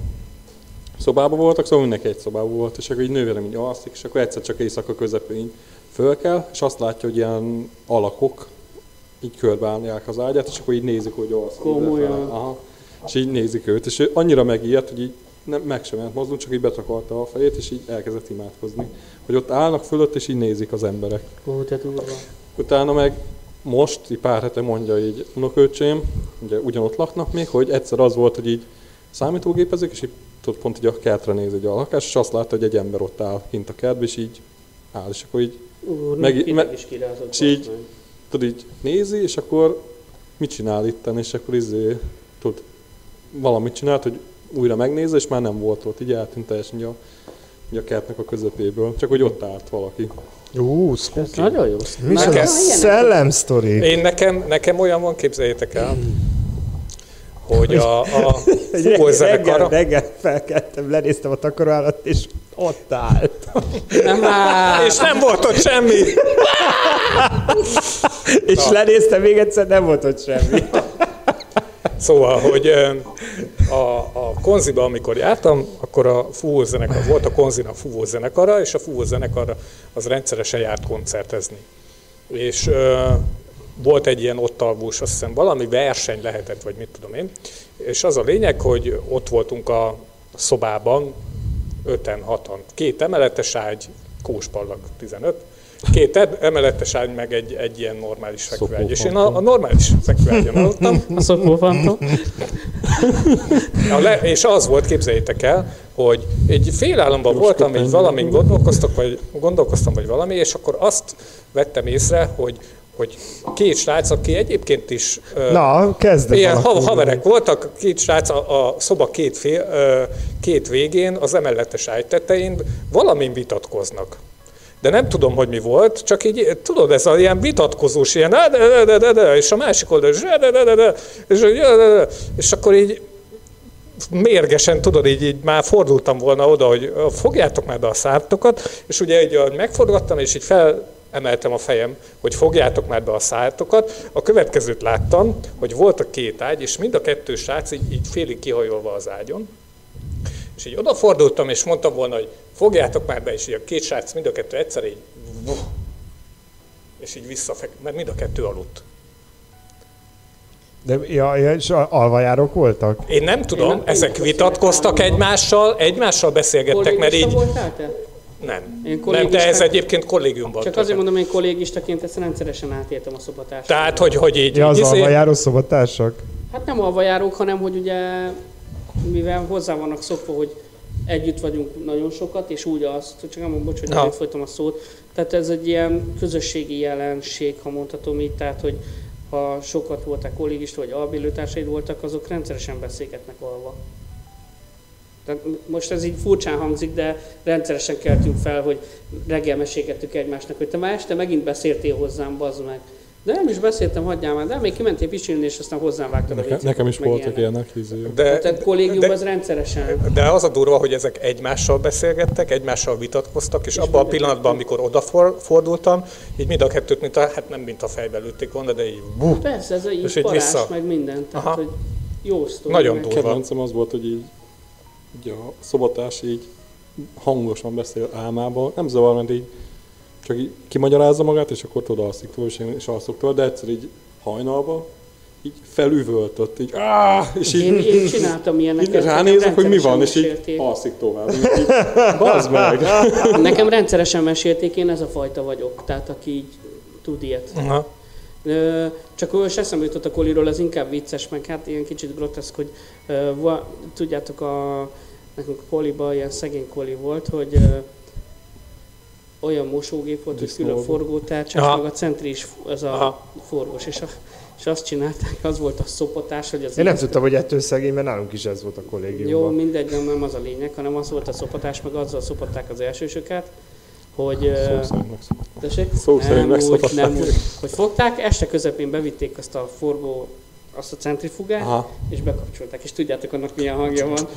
D: szobában voltak, szóval mindenki egy szobában volt, és akkor így nővérem így alszik, és akkor egyszer csak éjszaka közepén föl kell, és azt látja, hogy ilyen alakok így körbeállják az ágyát, és akkor így nézik, hogy alszik.
C: Komolyan?
D: Aha. És így nézik őt, és ő annyira megijedt, hogy így nem, meg sem ment mozdulni, csak így betakarta a fejét, és így elkezdett imádkozni. Hogy ott állnak fölött, és így nézik az emberek.
C: Ó, durva.
D: Utána meg most, így pár hete mondja így unokölcsém, ugye ugyanott laknak még, hogy egyszer az volt, hogy így számítógépezik, és így tudod, pont így a kertre néz egy a lakás, és azt látta, hogy egy ember ott áll kint a kertben, és így áll, és akkor így,
C: Úr,
D: Meg-
C: kirázott.
D: és így-
C: meg.
D: tudod, így nézi, és akkor mit csinál itten, és akkor izé, tudod, valamit csinált, hogy újra megnézze, és már nem volt ott, így eltűnt teljesen a, a kertnek a közepéből, csak hogy ott állt valaki.
B: Ú,
C: Ez nagyon jó.
B: Micsoda
A: Nekem-
B: szellemsztori.
A: Én nekem, nekem olyan van, képzeljétek el, hogy a, a
B: reggel,
A: fúvózenekar,
B: reggel felkeltem, lenéztem a takaróállat, és ott állt.
C: Nem áll.
A: és nem volt ott semmi.
B: És lenéztem még egyszer, nem volt ott semmi.
A: Szóval, hogy a, a konziba, amikor jártam, akkor a fúvózenekar, volt a konzinak fúvózenekara, és a fúvózenekar az rendszeresen járt koncertezni. És ö, volt egy ilyen ott alvós, azt hiszem valami verseny lehetett, vagy mit tudom én, és az a lényeg, hogy ott voltunk a szobában, öten, hatan, két emeletes ágy, kóspallag 15, két emeletes ágy, meg egy, egy ilyen normális fekvőágy. És én a,
D: Szopófantom.
A: a normális fekvőágyon aludtam,
C: A
A: le, és az volt, képzeljétek el, hogy egy félállamban
D: Jó,
A: voltam, így valamin gondolkoztak, vagy gondolkoztam, vagy valami, és akkor azt vettem észre, hogy hogy két srác, aki egyébként is
B: Na, kezd ez
A: Ilyen ha- haverek voltak, két srác a, a szoba két, fél, két végén, az emeletes ágy tetején valamin vitatkoznak. De nem tudom, hogy mi volt, csak így, tudod, ez a ilyen vitatkozós, ilyen, "Á, de, de, de, de, de, és a másik oldal, "Á, de, de, de, de, és, de, de, de, és akkor így mérgesen, tudod, így, így már fordultam volna oda, hogy fogjátok már be a szártokat, és ugye így megforgattam, és így felemeltem a fejem, hogy fogjátok már be a szártokat. A következőt láttam, hogy volt a két ágy, és mind a kettő srác így, így félig kihajolva az ágyon. És így odafordultam, és mondtam volna, hogy fogjátok már be, és így a két srác mind a kettő egyszer így, és így visszafek, mert mind a kettő aludt.
B: De ja, ja, és a- alvajárok voltak?
A: Én nem tudom,
C: nem
A: ezek vitatkoztak egymással, egymással beszélgettek, mert így
C: voltál te?
A: nem.
C: Én
A: Nem, de ez egyébként kollégiumban.
C: Csak azért mondom, hogy kollégistaként ezt rendszeresen átéltem a szobatársat.
A: Tehát, hogy, hogy így,
B: Ja, az
A: izé-
B: alvajáró szobatársak?
C: Hát nem alvajárók, hanem hogy ugye, mivel hozzá vannak szokva, hogy együtt vagyunk nagyon sokat, és úgy azt, csak nem bocs, hogy nem folytam a szót, tehát ez egy ilyen közösségi jelenség, ha mondhatom így, tehát, hogy ha sokat voltak kollégista, vagy albélőtársaid voltak, azok rendszeresen beszélgetnek alva. Tehát most ez így furcsán hangzik, de rendszeresen keltünk fel, hogy reggel mesélgettük egymásnak, hogy te már este megint beszéltél hozzám, bazd meg. De nem is beszéltem, hagyjál már, de még kimentél pisilni, és aztán hozzám vágtad a
D: Nekem,
C: viccet,
D: nekem is voltak
C: ilyenek.
D: ilyenek izé.
A: de,
C: Tehát kollégiumban
A: de,
C: ez rendszeresen.
A: de az a durva, hogy ezek egymással beszélgettek, egymással vitatkoztak, és,
C: És
A: abban a
C: a
A: pillanatban, amikor odafordultam, így mind a kettőt, mint a, hát nem mint a fejbe lőtték volna, de így buh,
C: Persze, ez a így
A: És így
C: parás,
A: vissza.
C: meg minden. Tehát,
A: Aha.
C: hogy jó sztori.
A: Nagyon
C: meg-
A: durva.
D: Kedvencem az volt, hogy így, így a szobatárs így hangosan beszél álmában, nem zavar, mert így csak így kimagyarázza magát, és akkor tudod alszik túl, és én is alszok túl, de egyszer így hajnalba így felüvöltött, így áh, és így,
C: Én, én csináltam
D: így
C: ilyeneket.
D: ránézek, hogy mi van, és így alszik tovább. Így, így, bazd meg!
C: Nekem rendszeresen mesélték, én ez a fajta vagyok, tehát aki így tud ilyet.
A: Aha.
C: Ö, Csak most eszembe jutott a koliról, ez inkább vicces, meg hát ilyen kicsit groteszk, hogy ö, va, tudjátok, a, nekünk a koliban ilyen szegény koli volt, hogy ö, olyan mosógép volt, hogy külön forgótárcsás,
A: Aha.
C: meg a centri is az a
A: Aha.
C: forgós, és, a, és azt csinálták, az volt a szopatás, hogy az
B: Én nem tudtam, hogy ettől szegény, mert nálunk is ez volt a
C: Jó,
B: kollégiumban.
C: mindegy, nem, nem az a lényeg, hanem az volt a szopatás, meg azzal szopatták az elsősöket, hogy...
D: Szó szerint megszokott.
C: Tessék?
D: Szó szerint
C: nem úgy,
D: megszopatták.
C: nem úgy. Hogy fogták, este közepén bevitték azt a forgó, azt a centrifugát,
D: Aha.
C: és bekapcsolták. És tudjátok, annak milyen hangja van?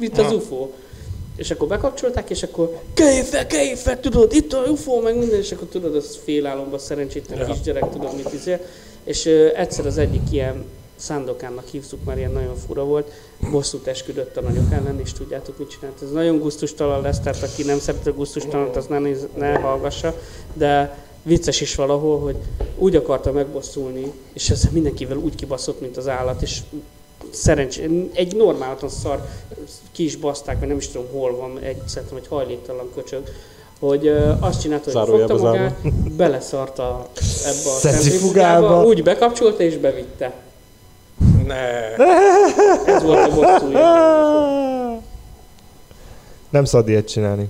C: Mint az UFO. És akkor bekapcsolták, és akkor kelj fel, tudod, itt a UFO, meg minden, és akkor tudod, az félálomban szerencsétlen
A: Ja.
C: kisgyerek, tudod, mit izél. És ö, egyszer az egyik ilyen Szándokánnak hívtuk, mert ilyen nagyon fura volt, bosszút esküdött a nagyok ellen, és tudjátok, mit csinált. Ez nagyon gusztustalan lesz, tehát aki nem szereti a gusztustalant, az ne, néz, ne hallgassa, de vicces is valahol, hogy úgy akarta megbosszulni, és ezzel mindenkivel úgy kibaszott, mint az állat, és szerencs, egy normálaton szar, ki is baszták, vagy nem is tudom hol van, egy, szerintem egy hajléktalan köcsög, hogy azt csinálta, hogy
D: Zárójelbe
C: fogta magát, beleszarta ebbe a
B: centrifugába,
C: úgy bekapcsolta és bevitte.
A: Ne.
C: Ez volt a bosszúja.
B: Nem szabad ilyet csinálni.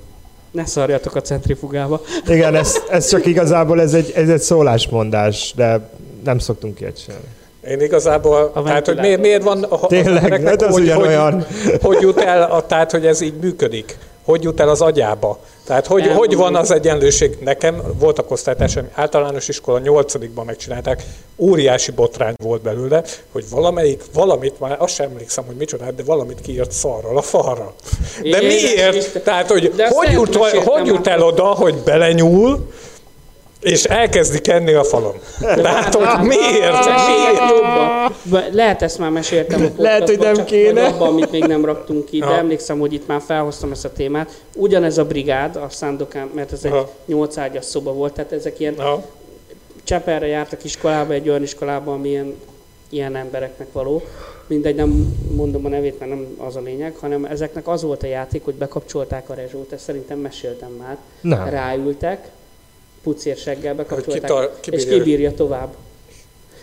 C: Ne szarjatok a centrifugába.
B: Igen, ez, ez csak igazából ez egy, ez egy szólásmondás, de nem szoktunk ilyet csinálni.
A: Én igazából,
C: A
A: tehát, hogy miért, miért van a, a
B: Tényleg,
A: embereknek,
B: hát az
A: hogy. Hogy, hogy jut el, a, tehát, hogy ez így működik? Hogy jut el az agyába? Tehát, hogy,
C: Nem,
A: hogy van az egyenlőség? Nekem voltak osztálytársaim, általános iskola 8 megcsinálták, óriási botrány volt belőle, hogy valamelyik, valamit, már azt sem emlékszem, hogy micsoda, de valamit kiírt szarral a falra. De miért? Tehát, hogy hogy jut, hogy jut el oda, hogy belenyúl, és elkezdi kenni a falon. Tehát, hogy miért? Miért?
C: jobban. Lehet ezt már meséltem a
B: Lehet, hogy nem kéne.
C: Abban, amit még nem raktunk ki, de emlékszem, hogy itt már felhoztam ezt a témát. Ugyanez a brigád, a Szándokán, mert ez egy nyolc ágyas szoba volt, tehát ezek ilyen
A: Na,
C: Csepelre jártak iskolába, egy olyan iskolába, ami ilyen ilyen embereknek való. Mindegy, nem mondom a nevét, mert nem az a lényeg, hanem ezeknek az volt a játék, hogy bekapcsolták a rezsót, ezt szerintem meséltem már.
B: Nem.
C: Ráültek, pucérseggel bekapcsolták,
A: kitar-
C: és
A: kibírja-
C: kibírja tovább.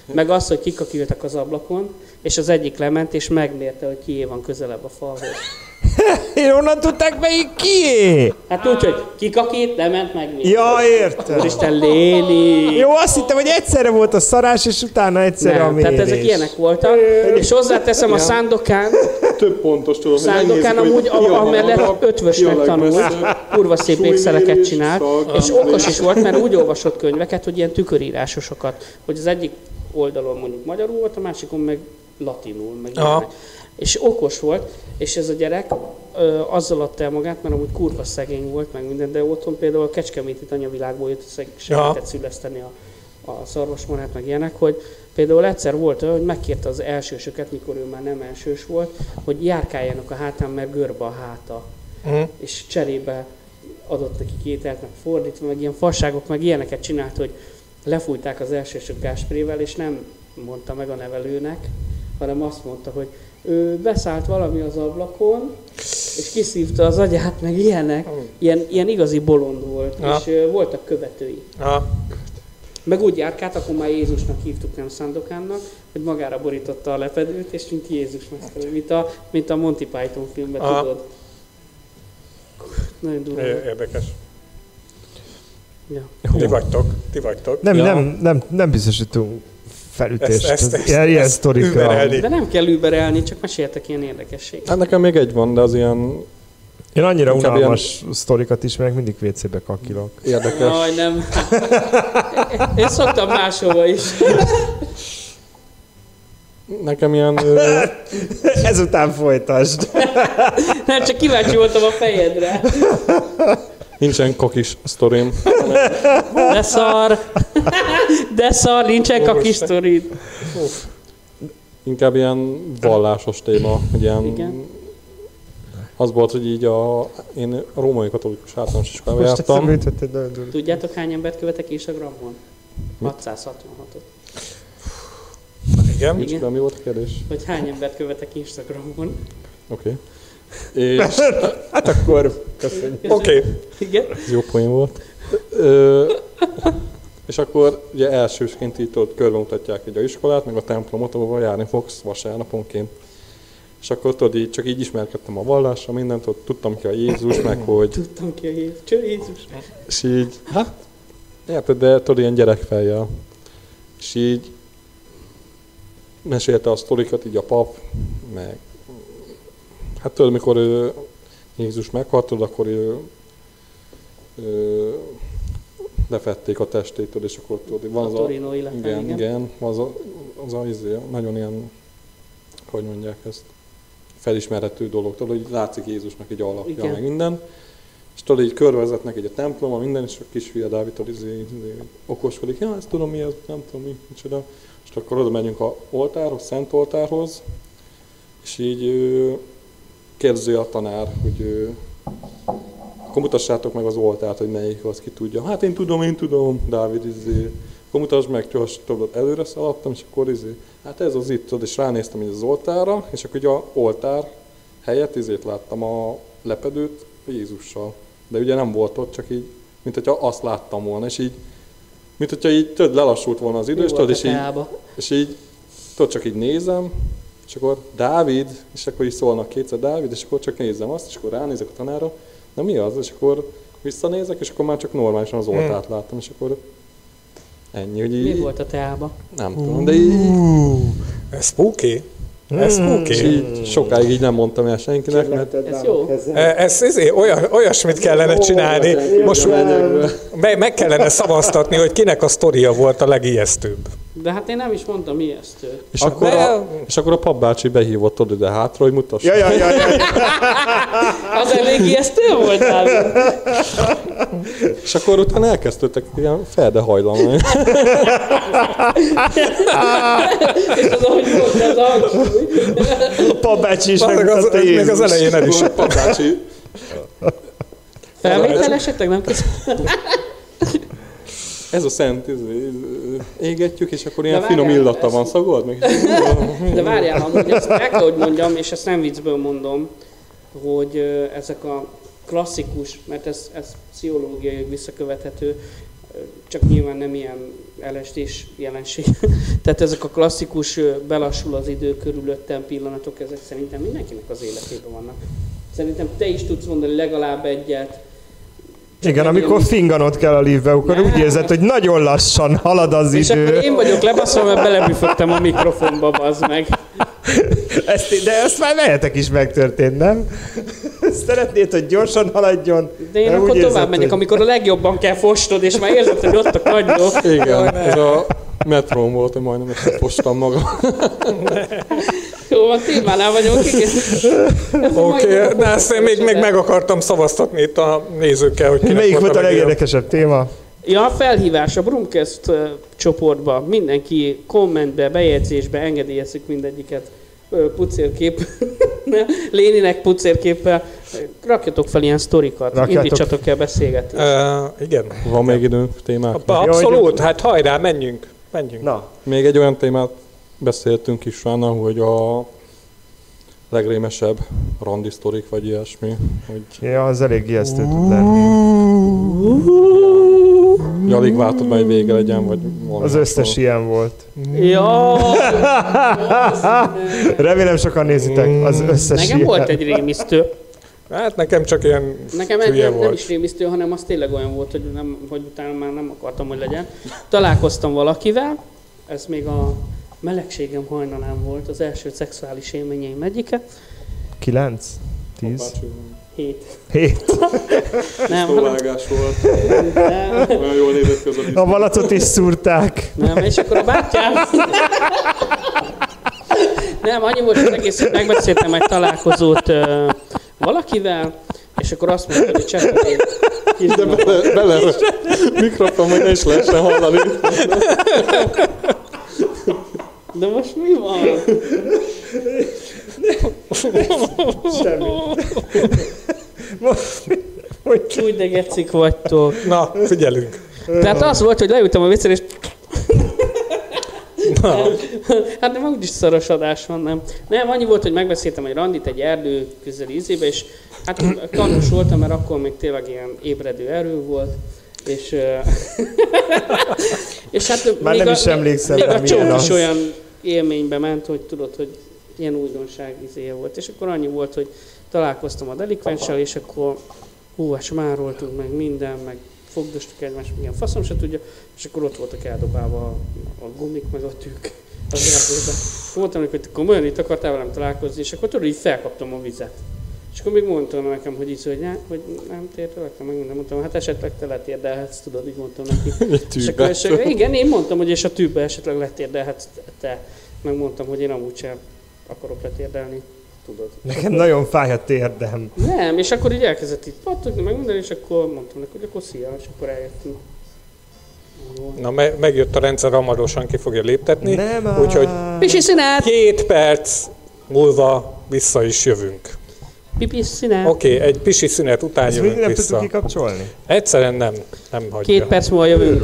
C: Meg az, hogy kikakültek az ablakon, és az egyik lement, és megmérte, hogy kié van közelebb a falhoz.
B: Én onnan tudták melyik kié?
C: Hát úgy, hogy kikakít, lement, megmérte.
B: Ja, értem.
C: Úristen, Léni!
B: Jó, azt hittem, hogy egyszerre volt a szarás, és utána egyszerre a
C: Nem,
B: mérés.
C: tehát ezek ilyenek voltak, és hozzáteszem a Szándokán,
D: Több pontos tudom,
C: Szándokán amúgy,
D: a
C: a- amellett
D: a
C: ötvösnek tanult, kurva szép ékszereket csinált, és okos is volt, mert úgy olvasott könyveket, hogy ilyen tükörírásosokat, hogy az egyik oldalon mondjuk magyarul volt, a másikon meg latinul, meg ilyenek. És okos volt, és ez a gyerek ö, azzal adta el magát, mert amúgy kurva szegény volt, meg minden, de otthon például a Kecskeméti tanyavilágból jött, segített szüleszteni a, a szarvasmarát, meg ilyenek, hogy például egyszer volt olyan, hogy megkérte az elsősöket, mikor ő már nem elsős volt, hogy járkáljanak a hátán, mert görbe a háta
A: Mhm.
C: és cserébe adott neki kételt, meg fordítva, meg ilyen fasságok, meg ilyeneket csinált, hogy lefújták az elsősök gásprével, és nem mondta meg a nevelőnek, hanem azt mondta, hogy ő beszállt valami az ablakon, és kiszívta az agyát, meg ilyenek. Ilyen, ilyen igazi bolond volt,
A: Ja.
C: és voltak követői.
A: Aha.
C: Meg úgy járkált, akkor már Jézusnak hívtuk, nem Szándokánnak, hogy magára borította a lepedőt, és mint Jézus mesztelő, mint a, mint a Monty Python filmben,
A: Aha.
C: tudod. Nagyon durva.
A: Érdekes.
C: Ja.
A: Ti vagytok, ti vagytok.
B: Nem,
D: Ja.
B: nem, nem, nem biztosítunk felütést.
A: Ezt- ezt- ezt-
B: ilyen, ilyen
A: ezt
B: sztorikra.
C: De nem kell überelni, csak meséltek ilyen érdekességet.
D: Hát nekem még egy van, de az ilyen
B: Én annyira
D: Inkább
B: unalmas sztorikat ismerek, mindig WC-be kakilok.
D: érdekes.
C: Jaj, nem. Én szoktam máshova is.
D: Nekem ilyen... ö,
B: Ezután folytasd.
C: Nem, csak kíváncsi voltam a fejedre.
D: nincsen kakis sztorim.
C: De szar. De szar, nincsen kaki sztorid.
D: Inkább ilyen vallásos téma, hogy ilyen...
C: Igen.
D: Az volt, hogy így a... Én a római katolikus általános iskolába
B: Most
D: jártam.
C: Tudjátok, hány embert követek Instagramon? 666-ot.
A: Igen.
C: Igen.
D: De mi volt a kérdés?
C: Hogy hány embert követek Instagramon?
D: Oké. Okay. És
B: Hát akkor köszönjük.
A: Oké.
C: Igen.
D: ez jó poén volt. Ö, és akkor ugye elsősként így tudod, körbemutatják így a iskolát, meg a templomot, ahova járni fogsz vasárnaponként. És akkor tudod, így, csak így ismerkedtem a vallásra, mindent, ott tudtam ki a Jézus, meg hogy
C: Tudtam ki a Jézus. Cső Jézus.
D: És így, hát, érted, de tudod, ilyen gyerekfejjel. És így mesélte a sztorikat így a pap, meg hát tudod, mikor Jézus meghalt, akkor ő, ő, lefették a testét, tudod, és akkor tudod, van
C: A
D: az a,
C: Torino illetve,
D: igen,
C: igen.
D: igen, az a, az a izé, nagyon ilyen, hogy mondják ezt, felismerhető dolog, tudod, hogy látszik Jézusnak egy alapja,
C: Igen.
D: meg minden. És tudod, így körvezetnek egy a templom, a minden, és a kisfia Dávid tudod, izé, izé, okoskodik, ja, ezt tudom mi ez, nem tudom mi, micsoda. És akkor oda megyünk a oltárhoz, szent oltárhoz, és így ő, kérdezi a tanár, hogy ő, akkor mutassátok meg az oltárt, hogy melyik az, ki tudja. Hát én tudom, én tudom, Dávid, izé. Akkor mutasd meg, gyors, tudod, előre szaladtam, és akkor izé, hát ez az itt, tudod, és ránéztem így az oltárra, és akkor ugye a oltár helyett izét láttam a lepedőt Jézussal. De ugye nem volt ott, csak így, mint hogyha azt láttam volna, és így, mint hogyha így tudod, lelassult volna az idő, és tudod, és így, és így, tudod, csak így nézem, és akkor Dávid, és akkor így szólnak kétszer Dávid, és akkor csak nézem azt, és akkor ránézek a tanára, na mi az? És akkor visszanézek, és akkor már csak normálisan az oltárt láttam, és akkor ennyi, hogy
C: Mi
D: így,
C: volt a teába?
D: nem tudom, de így,
A: Ez spooky. Ez spooky.
D: és így sokáig így nem mondtam el senkinek, mert
C: Ez jó.
A: E, Ez izé, olyan, olyasmit kellene csinálni, most me- meg kellene szavaztatni, hogy kinek a sztoria volt a legijesztőbb.
C: De hát én nem is mondtam ijesztő.
D: és,
A: Akkor
D: a, és akkor a papbácsi behívott oda ide hátra, hogy mutass.
B: Ja, ja, ja, ja.
C: Az elég ijesztő volt, Dávid?
D: És akkor utána elkezdődtek ilyen feldehajlamani.
C: És az, ahogy volt, az a hangsúly.
B: A papbácsi is megmutatta
A: még az
B: Jézus.
A: elején el is.
D: a papbácsi
C: Felvétel esetleg nem kész.
D: Ez a szent, izé, égetjük, és akkor ilyen
C: De
D: finom
C: várjál,
D: illata
C: ezt-
D: van, szagold meg?
C: De várjál, hogy ezt el kell, hogy mondjam, és ezt nem viccből mondom, hogy ezek a klasszikus, mert ez, ez pszichológiai visszakövethető, csak nyilván nem ilyen LSD-s jelenség. Tehát ezek a klasszikus belassul az idő körülöttem pillanatok, ezek szerintem mindenkinek az életében vannak. Szerintem te is tudsz mondani legalább egyet.
B: Igen, amikor finganod kell a liftbe, akkor úgy érzed, hogy nagyon lassan halad az
C: És
B: idő.
C: akkor én vagyok lebaszva, mert belebüfögtem a mikrofonba, bazd meg.
B: Ezt, de ezt már vehetek is megtörtént, nem? Szeretnéd, hogy gyorsan haladjon?
C: De én akkor
B: úgy
C: tovább
B: érzed,
C: megyek,
B: hogy-
C: amikor a legjobban kell fostod, és már érzed, hogy ott a kagyló.
D: Igen, ez a metrón volt, hogy majdnem összefostam magam.
C: Jó, a témánál vagyunk, igen.
A: Oké, okay, de ezt én még, még meg akartam szavaztatni itt a nézőkkel, hogy kinek
B: Melyik volt a legérdekesebb téma?
C: Ja, a felhívás a Brumcast csoportba. Mindenki kommentbe, bejegyzésbe engedélyezzük mindegyiket. Pucérkép. Léninek pucérképpel. Rakjatok fel ilyen sztorikat.
B: Rakjátok.
C: Indítsatok el beszélgetni.
A: Uh, igen.
D: Van még időnk témák?
A: Abszolút, hát hajrá, menjünk. Menjünk.
B: Na,
D: Még egy olyan témát beszéltünk is Rána, hogy a legrémesebb randi sztorik, vagy ilyesmi, hogy
B: ja, az elég ijesztő tud lenni.
D: hogy alig vártad, majd vége legyen, vagy valami
B: Az összes ilyen volt.
C: Ja,
B: Remélem sokan nézitek az összes
C: nekem
B: ilyen.
C: volt egy rémisztő.
A: Hát nekem csak ilyen
C: Nekem egy, nem, nem
A: volt.
C: is rémisztő, hanem az tényleg olyan volt, hogy, nem, hogy utána már nem akartam, hogy legyen. Találkoztam valakivel, ez még a melegségem hajnalán volt, az első szexuális élményeim egyike.
B: Kilenc? Tíz?
D: Apácsi,
C: Hét.
B: Hét?
C: Nem, hanem,
D: Szóvágás volt,
C: nem,
D: olyan jól nézett a
B: A malacot is szúrták.
C: nem, és akkor a bátyám... Nem, annyi volt az egész, hogy megbeszéltem egy találkozót ö, valakivel, és akkor azt mondta, hogy cseppelén.
D: De bele, bele mikrofon, hogy ne is lehessen hallani.
C: De most mi van?
B: Semmi.
C: Úgy de gecik vagytok.
A: Na, figyelünk.
C: Tehát az volt, hogy leültem a viccre, és
A: Na,
C: hát nem úgyis szoros adás van, nem. Nem, annyi volt, hogy megbeszéltem egy randit egy erdő közeli izébe, és hát tanús voltam, mert akkor még tényleg ilyen ébredő erő volt. És, és hát
B: Már
C: még
B: nem
C: a,
B: is emlékszem
C: még a csók is olyan élménybe ment, hogy tudod, hogy ilyen újdonság izéje volt. És akkor annyi volt, hogy találkoztam a delikvenssel, és akkor hú, hát már voltunk meg minden, meg fogdostuk egymást, milyen faszom se tudja, és akkor ott voltak eldobálva a, a gumik, meg a tűk az erdőben. Neki, hogy komolyan itt akartál velem találkozni, és akkor tudod, így felkaptam a vizet. És akkor még mondtam nekem, hogy így, hogy, ne, hogy nem térdelek, meg minden mondtam, hát esetleg te letérdelhetsz, tudod, így mondtam neki. És akkor,
D: tűbe.
C: és akkor, igen, én mondtam, hogy és a tűbbe esetleg letérdelhetsz te. Megmondtam, hogy én amúgy sem akarok letérdelni, tudod.
B: Nekem nagyon fáj a térdem.
C: Nem, és akkor így elkezdett itt pattogni, meg minden, és akkor mondtam neki, hogy akkor szia, és akkor eljöttünk.
A: Na me- megjött a rendszer, hamarosan ki fogja léptetni.
B: Nem.
A: Úgyhogy
C: Pisi szünet!
A: két perc múlva vissza is jövünk.
C: Pipi szünet!
A: Oké, okay, egy pisi szünet után
B: Ezt még
A: jövünk
B: nem tudtuk
A: vissza.
B: kikapcsolni?
A: Egyszerűen nem, nem hagyja.
C: Két perc múlva jövünk.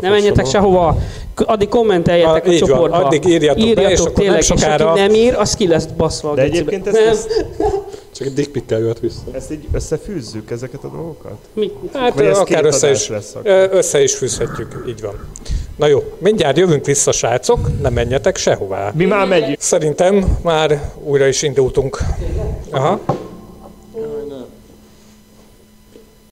C: Ne menjetek sehova. Addig kommenteljetek
A: Ah,
C: a
A: így van,
C: csoportba.
A: addig írjatok be,
C: írjatok
A: és akkor nem
C: tényleg,
A: sokára-
C: és aki nem ír, az ki lesz baszva a
B: De egyébként ezt,
C: Nem.
B: ezt,
D: Csak egy dickpikkel jött vissza.
B: ezt így összefűzzük, ezeket a dolgokat?
C: Mi?
A: Hát
B: Vagy ez
A: akár
B: két
A: össze is,
B: lesz akkor?
A: össze is fűzhetjük, így van. Na jó, mindjárt jövünk vissza, srácok, nem menjetek sehová.
B: Mi már megyünk.
A: Szerintem már újra is indultunk. Aha.